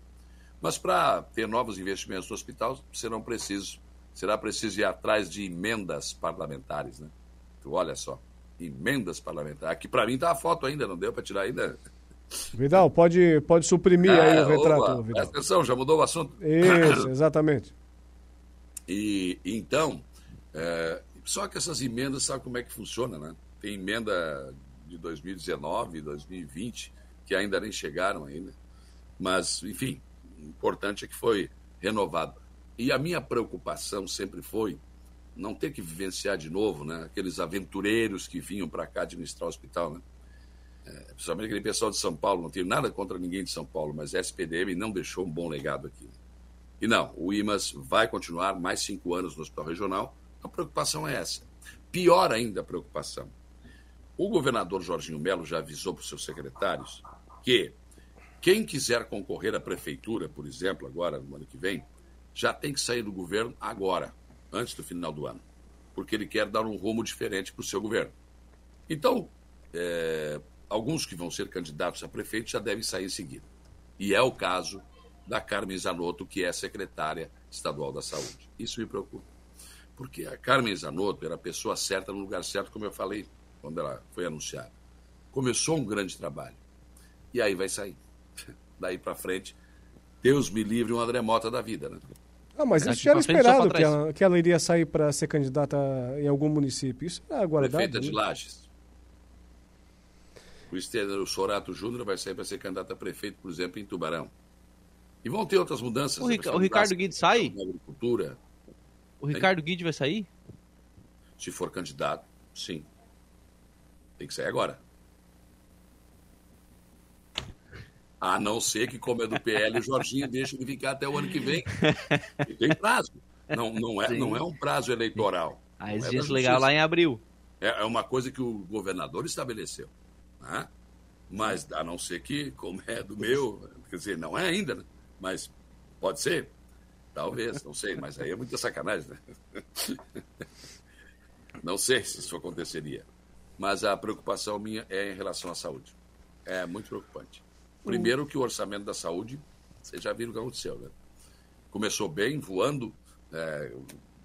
L: Mas para ter novos investimentos no hospital, serão precisos, será preciso ir atrás de emendas parlamentares. Né? Então, olha só, emendas parlamentares. Aqui para mim está a foto ainda, não deu para tirar ainda.
A: Vidal, pode, pode suprimir
L: Ah,
A: aí o retrato,
L: opa,
A: Vidal.
L: Presta atenção, já mudou o assunto.
A: Isso, exatamente.
L: E então, é, só que essas emendas, sabe como é que funciona, né? Tem emenda de 2019, 2020, que ainda nem chegaram ainda. Mas, enfim, o importante é que foi renovado. E a minha preocupação sempre foi não ter que vivenciar de novo, né? Aqueles aventureiros que vinham para cá administrar o hospital, né? É, principalmente aquele pessoal de São Paulo, não tenho nada contra ninguém de São Paulo, mas a SPDM não deixou um bom legado aqui. E não, o IMAS vai continuar mais cinco anos no Hospital Regional. A preocupação é essa. Pior ainda a preocupação. O governador Jorginho Melo já avisou para os seus secretários que quem quiser concorrer à prefeitura, por exemplo, agora no ano que vem, já tem que sair do governo agora, antes do final do ano, porque ele quer dar um rumo diferente para o seu governo. Então, é, alguns que vão ser candidatos a prefeito já devem sair em seguida. E é o caso da Carmen Zanotto, que é secretária estadual da Saúde. Isso me preocupa. Porque a Carmen Zanotto era a pessoa certa no lugar certo, como eu falei quando ela foi anunciada. Começou um grande trabalho. E aí vai sair. Daí para frente, Deus me livre um André Mota da vida, né?
A: Ah, mas isso já era esperado que ela, que ela iria sair para ser candidata em algum município. Isso era aguardado.
L: Prefeita de
A: né?
L: Lages. O Estênio Sorato Júnior vai sair para ser candidato a prefeito, por exemplo, em Tubarão. E vão ter outras mudanças.
M: O,
L: né?
M: Rica- o Ricardo Guide sai?
L: Na agricultura.
M: O Ricardo Guide vai sair?
L: Se for candidato, sim. Tem que sair agora. A não ser que, como é do PL, o Jorginho deixa ele ficar até o ano que vem. E tem prazo. Não, não, é,
M: Sim.
L: não é um prazo eleitoral.
M: A
L: é
M: exigência legal
L: justiça.
M: lá em abril.
L: É, é uma coisa que o governador estabeleceu. Né? Mas, a não ser que, como é do meu, quer dizer, não é ainda, né? mas pode ser. Talvez, não sei, mas aí é muita sacanagem, né? Não sei se isso aconteceria. Mas a preocupação minha é em relação à saúde. É muito preocupante. Primeiro que o orçamento da saúde, vocês já viram o que aconteceu, né? Começou bem, voando, é,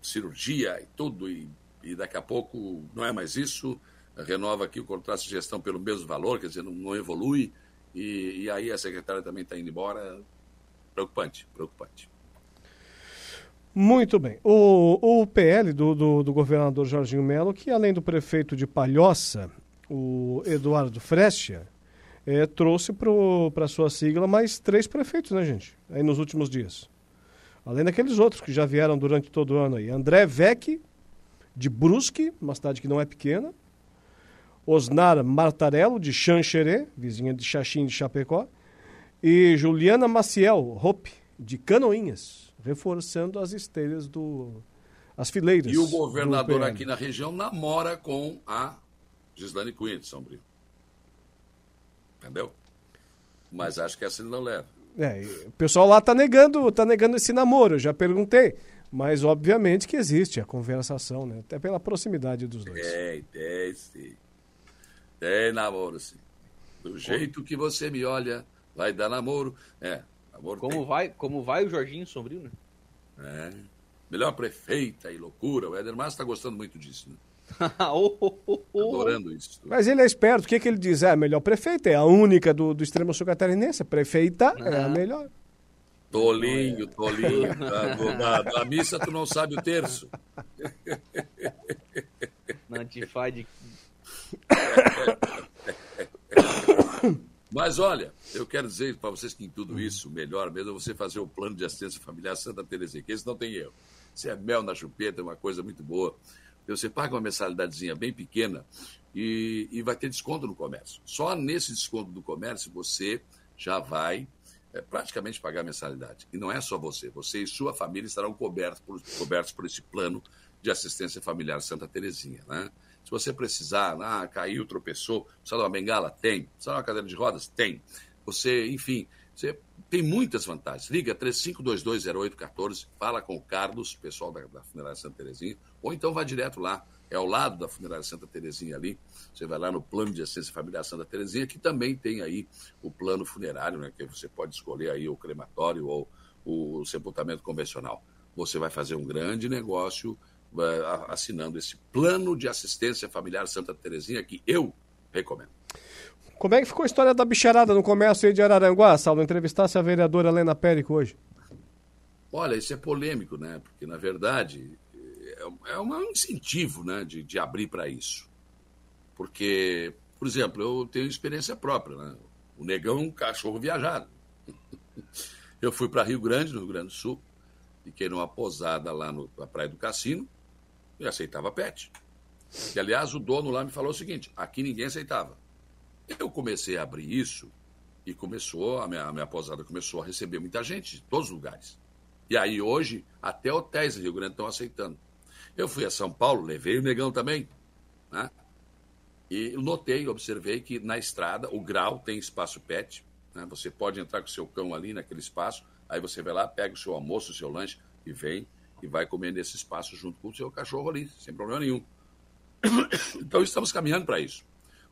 L: cirurgia e tudo, e, e daqui a pouco não é mais isso, renova aqui o contrato de gestão pelo mesmo valor, quer dizer, não, não evolui, e, e aí a secretária também está indo embora. Preocupante, preocupante.
A: Muito bem. O, o PL do, do, do governador Jorginho Melo, que além do prefeito de Palhoça, o Eduardo Frestia, eh, trouxe para sua sigla mais três prefeitos, né, gente? Aí nos últimos dias. Além daqueles outros que já vieram durante todo o ano aí. André Vec, de Brusque, uma cidade que não é pequena. Osnar Martarello, de Xanxerê, vizinha de Xaxim de Chapecó. E Juliana Maciel Hope, de Canoinhas, reforçando as esteiras do. as fileiras.
L: E o
A: do
L: governador aqui na região namora com a Gislane Cunha de São Brito. Entendeu? Mas acho que essa ele não leva.
A: É, o pessoal lá tá negando, tá negando esse namoro, eu já perguntei. Mas obviamente que existe a conversação, né? Até pela proximidade dos dois.
L: É, é, sim. Tem namoro, sim. Do jeito que você me olha, vai dar namoro. É, namoro
M: Como
L: tem.
M: vai, como vai o Jorginho Sombrio, né?
L: É. Melhor prefeita e loucura. O Éder Márcio está gostando muito disso, né?
M: Oh, oh, oh.
L: Adorando isso.
A: Mas ele é esperto. O que, que ele diz? É a melhor prefeita, é a única do, do extremo sul catarinense. Prefeita é a
M: Ah.
A: melhor.
L: Tolinho, tolinho. Da, do- da, da missa tu não sabe o terço.
M: Na Antify de...
L: Mas olha, eu quero dizer para vocês que em tudo isso, melhor mesmo é você fazer o plano de assistência familiar Santa Terezinha, que esse não tem erro. Se é mel na chupeta, é uma coisa muito boa. Você paga uma mensalidadezinha bem pequena e, e vai ter desconto no comércio. Só nesse desconto do comércio você já vai é, praticamente pagar a mensalidade. E não é só você, você e sua família estarão cobertos por, cobertos por esse plano de assistência familiar Santa Terezinha, né? Você precisar, ah, caiu, tropeçou, precisa de uma bengala? Tem. Precisa de uma cadeira de rodas? Tem. Você, enfim, você tem muitas vantagens. Liga 35220814, fala com o Carlos, pessoal da, da Funerária Santa Terezinha, ou então vá direto lá, é ao lado da Funerária Santa Terezinha ali. Você vai lá no plano de assistência familiar Santa Terezinha, que também tem aí o plano funerário, né, que você pode escolher aí o crematório ou o sepultamento convencional. Você vai fazer um grande negócio assinando esse plano de assistência familiar Santa Terezinha que eu recomendo.
A: Como é que ficou a história da bicharada no comércio aí de Araranguá, Saulo? Entrevistasse a vereadora Helena Périco hoje.
L: Olha, isso é polêmico, né? Porque, na verdade, é, é um incentivo né, de, de abrir para isso. Porque, por exemplo, eu tenho experiência própria, né? O negão é um cachorro viajado. Eu fui para Rio Grande, no Rio Grande do Sul, fiquei numa posada lá no- na Praia do Cassino e aceitava pet. E, aliás, o dono lá me falou o seguinte: aqui ninguém aceitava. Eu comecei a abrir isso e começou, a minha, a minha posada começou a receber muita gente de todos os lugares. E aí hoje, até hotéis do Rio Grande estão aceitando. Eu fui a São Paulo, levei o negão também, né? E notei, observei que na estrada o grau tem espaço pet, né? Você pode entrar com o seu cão ali naquele espaço, aí você vai lá, pega o seu almoço, o seu lanche e vem e vai comer nesse espaço junto com o seu cachorro ali, sem problema nenhum. Então estamos caminhando para isso.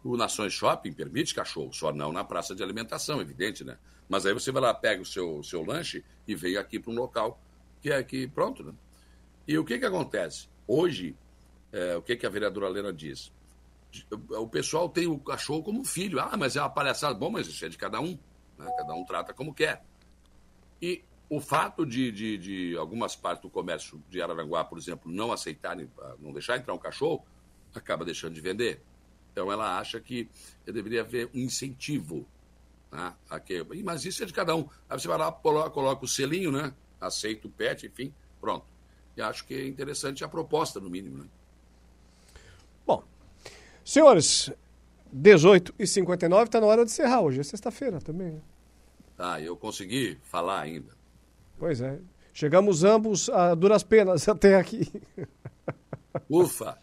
L: O Nações Shopping permite cachorro, só não na praça de alimentação, evidente, né? Mas aí você vai lá, pega o seu, seu lanche e vem aqui para um local que é aqui, pronto, né? E o que que acontece? Hoje, é, o que que a vereadora Helena diz? O pessoal tem o cachorro como filho. Ah, mas é uma palhaçada. Bom, mas isso é de cada um. né? Cada um trata como quer. E o fato de, de, de algumas partes do comércio de Araranguá, por exemplo, não aceitarem, ah, não deixar entrar um cachorro, acaba deixando de vender. Então ela acha que deveria haver um incentivo. Né? a que- Mas isso é de cada um. Aí você vai lá, coloca, o selinho, né? Aceita o pet, enfim, pronto. E acho que é interessante a proposta, no mínimo. Né?
A: Senhores, 18 e 59 está na hora de encerrar. Hoje é sexta-feira também.
L: Tá, eu consegui falar ainda.
A: Pois é. Chegamos ambos a duras penas até aqui.
L: Ufa!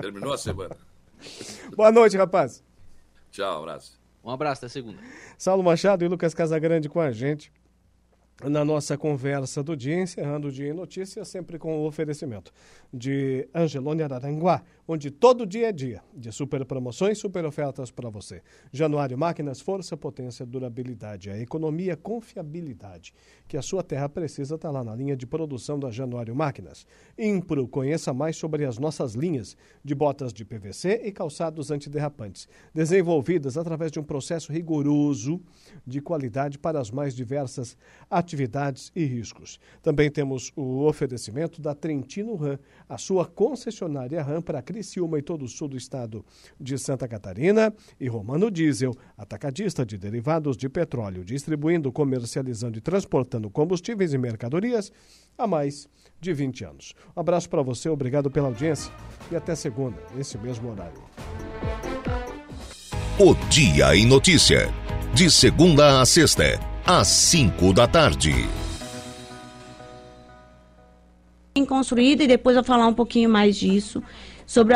L: Terminou a semana.
A: Boa noite, rapaz.
L: Tchau, abraço.
M: Um abraço, até segunda.
A: Saulo Machado e Lucas Casagrande com a gente na nossa conversa do dia, encerrando o dia em notícias, sempre com o oferecimento de Angelone Araranguá, onde todo dia é dia de super promoções, super ofertas para você. Januário Máquinas, força, potência, durabilidade, a economia, confiabilidade que a sua terra precisa está lá na linha de produção da Januário Máquinas. Impro, conheça mais sobre as nossas linhas de botas de PVC e calçados antiderrapantes, desenvolvidas através de um processo rigoroso de qualidade para as mais diversas atividades e riscos. Também temos o oferecimento da Trentino Ram, a sua concessionária Ram para Criciúma e todo o sul do estado de Santa Catarina, e Romano Diesel, atacadista de derivados de petróleo, distribuindo, comercializando e transportando combustíveis e mercadorias há mais de 20 anos. Um abraço para você, obrigado pela audiência e até segunda, nesse mesmo horário.
N: O Dia em Notícia. De segunda a sexta, às cinco da tarde.
O: construída e depois eu falar um pouquinho mais disso sobre